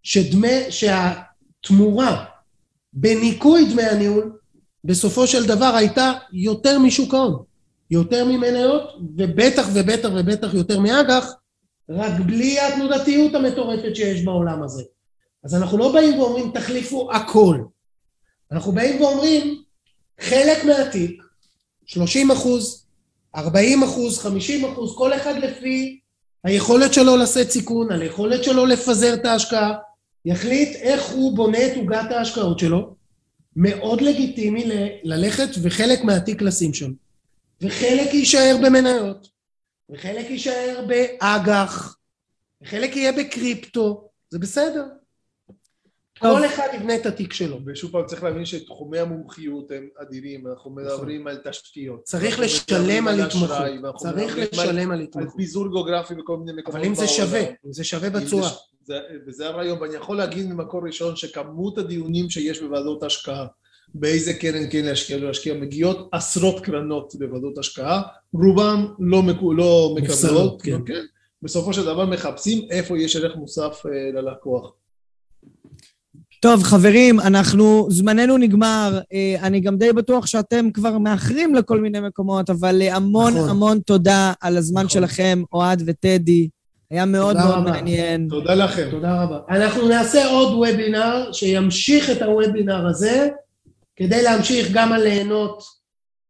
שדמי, שהתמורה בניכוי דמי הניהול בסופו של דבר הייתה יותר משוק ההון, יותר ממניות, ובטח ובטח ובטח יותר מאג"ח, רק בלי התנודתיות המטורפת שיש בעולם הזה. אז אנחנו לא באים ואומרים תחליפו הכל. אנחנו באים ואומרים חלק מהתיק, 30 אחוז, 40 אחוז, 50 אחוז, כל אחד לפי היכולת שלו לשאת סיכון, על היכולת שלו לפזר את ההשקעה, יחליט איך הוא בונה את עוגת ההשקעות שלו, מאוד לגיטימי ל- ללכת וחלק מהתיק לשים שם. וחלק יישאר במניות, וחלק יישאר באג"ח, וחלק יהיה בקריפטו, זה בסדר. כל אחד יבנה את התיק שלו. ושוב פעם צריך להבין שתחומי המומחיות הם אדירים, אנחנו מדברים על תשתיות. צריך לשלם על התמחות. צריך על- לשלם על על התמחות. פיזור גיאוגרפי בכל מיני מקומות אבל אם זה בעולם. שווה, אם זה שווה אם זה בתשואה. ש- זה- וזה הרעיון, ואני יכול להגיד ממקור ראשון שכמות הדיונים שיש בוועדות השקעה, באיזה קרן כן להשקיע, לא להשקיע, מגיעות עשרות קרנות בוועדות השקעה, רובם לא, מקו, לא מקבלות, כן. כן. בסופו של דבר מחפשים איפה יש ערך מוסף אה, ללקוח. טוב, חברים, אנחנו, זמננו נגמר. אה, אני גם די בטוח שאתם כבר מאחרים לכל מיני מקומות, אבל אה, המון נכון. המון תודה על הזמן נכון. שלכם, אוהד וטדי. היה מאוד מאוד רבה. מעניין. תודה לכם. תודה רבה. אנחנו נעשה עוד וובינר שימשיך את הוובינר הזה, כדי להמשיך גם על ליהנות,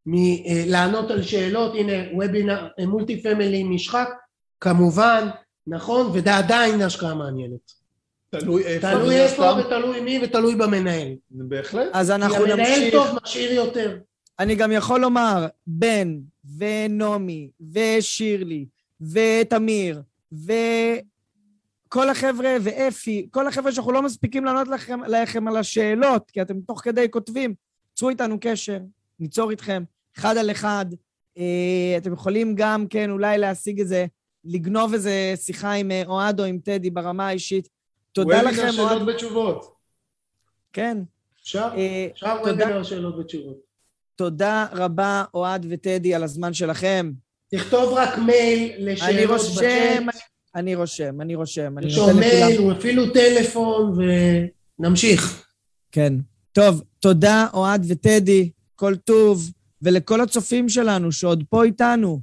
מ- אה, לענות על שאלות. הנה, וובינר, מולטי פמילי משחק, כמובן, נכון, וזה עדיין השקעה מעניינת. תלוי איפה, תלוי איפה. ותלוי מי ותלוי במנהל. בהחלט. אז אנחנו המנהל נמשיך. טוב משאיר יותר. אני גם יכול לומר, בן ונעמי ושירלי ותמיר וכל החבר'ה ואפי, כל החבר'ה שאנחנו לא מספיקים לענות לכם, לכם על השאלות, כי אתם תוך כדי כותבים, צרו איתנו קשר, ניצור איתכם, אחד על אחד. אה, אתם יכולים גם, כן, אולי להשיג איזה, לגנוב איזה שיחה עם אה, אוהד או עם טדי ברמה האישית. תודה לכם, שאלות אוהד. ותשובות. כן. אפשר? אה, אפשר. וובינר שאלות ותשובות. תודה רבה, אוהד וטדי, על הזמן שלכם. תכתוב רק מייל אני לשאלות רושם, בצ'אט. אני רושם, אני רושם. תרשום מייל. או אפילו טלפון, ונמשיך. כן. טוב, תודה, אוהד וטדי, כל טוב, ולכל הצופים שלנו שעוד פה איתנו.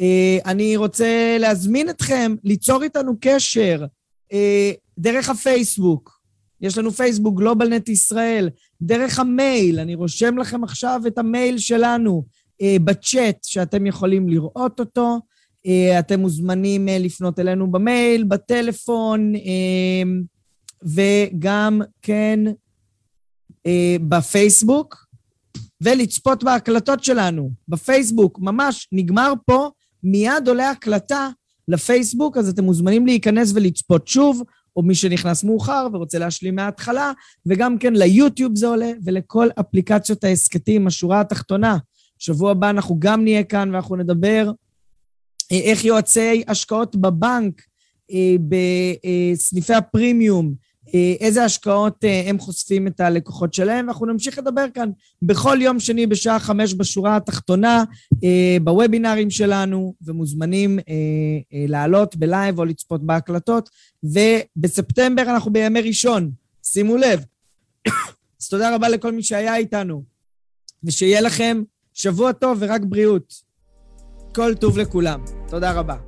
אה, אני רוצה להזמין אתכם ליצור איתנו קשר אה, דרך הפייסבוק. יש לנו פייסבוק, גלובלנט ישראל, דרך המייל, אני רושם לכם עכשיו את המייל שלנו אה, בצ'אט, שאתם יכולים לראות אותו. אתם מוזמנים לפנות אלינו במייל, בטלפון, וגם כן בפייסבוק, ולצפות בהקלטות שלנו בפייסבוק. ממש נגמר פה מיד עולה הקלטה לפייסבוק, אז אתם מוזמנים להיכנס ולצפות שוב, או מי שנכנס מאוחר ורוצה להשלים מההתחלה, וגם כן ליוטיוב זה עולה, ולכל אפליקציות ההסכתים, השורה התחתונה. שבוע הבא אנחנו גם נהיה כאן ואנחנו נדבר אה, איך יועצי השקעות בבנק, אה, בסניפי הפרימיום, איזה השקעות אה, הם חושפים את הלקוחות שלהם, ואנחנו נמשיך לדבר כאן בכל יום שני בשעה חמש בשורה התחתונה, אה, בוובינרים שלנו, ומוזמנים לעלות בלייב או לצפות בהקלטות, ובספטמבר אנחנו בימי ראשון, שימו לב. אז תודה רבה לכל מי שהיה איתנו, ושיהיה לכם שבוע טוב ורק בריאות. כל טוב לכולם. תודה רבה.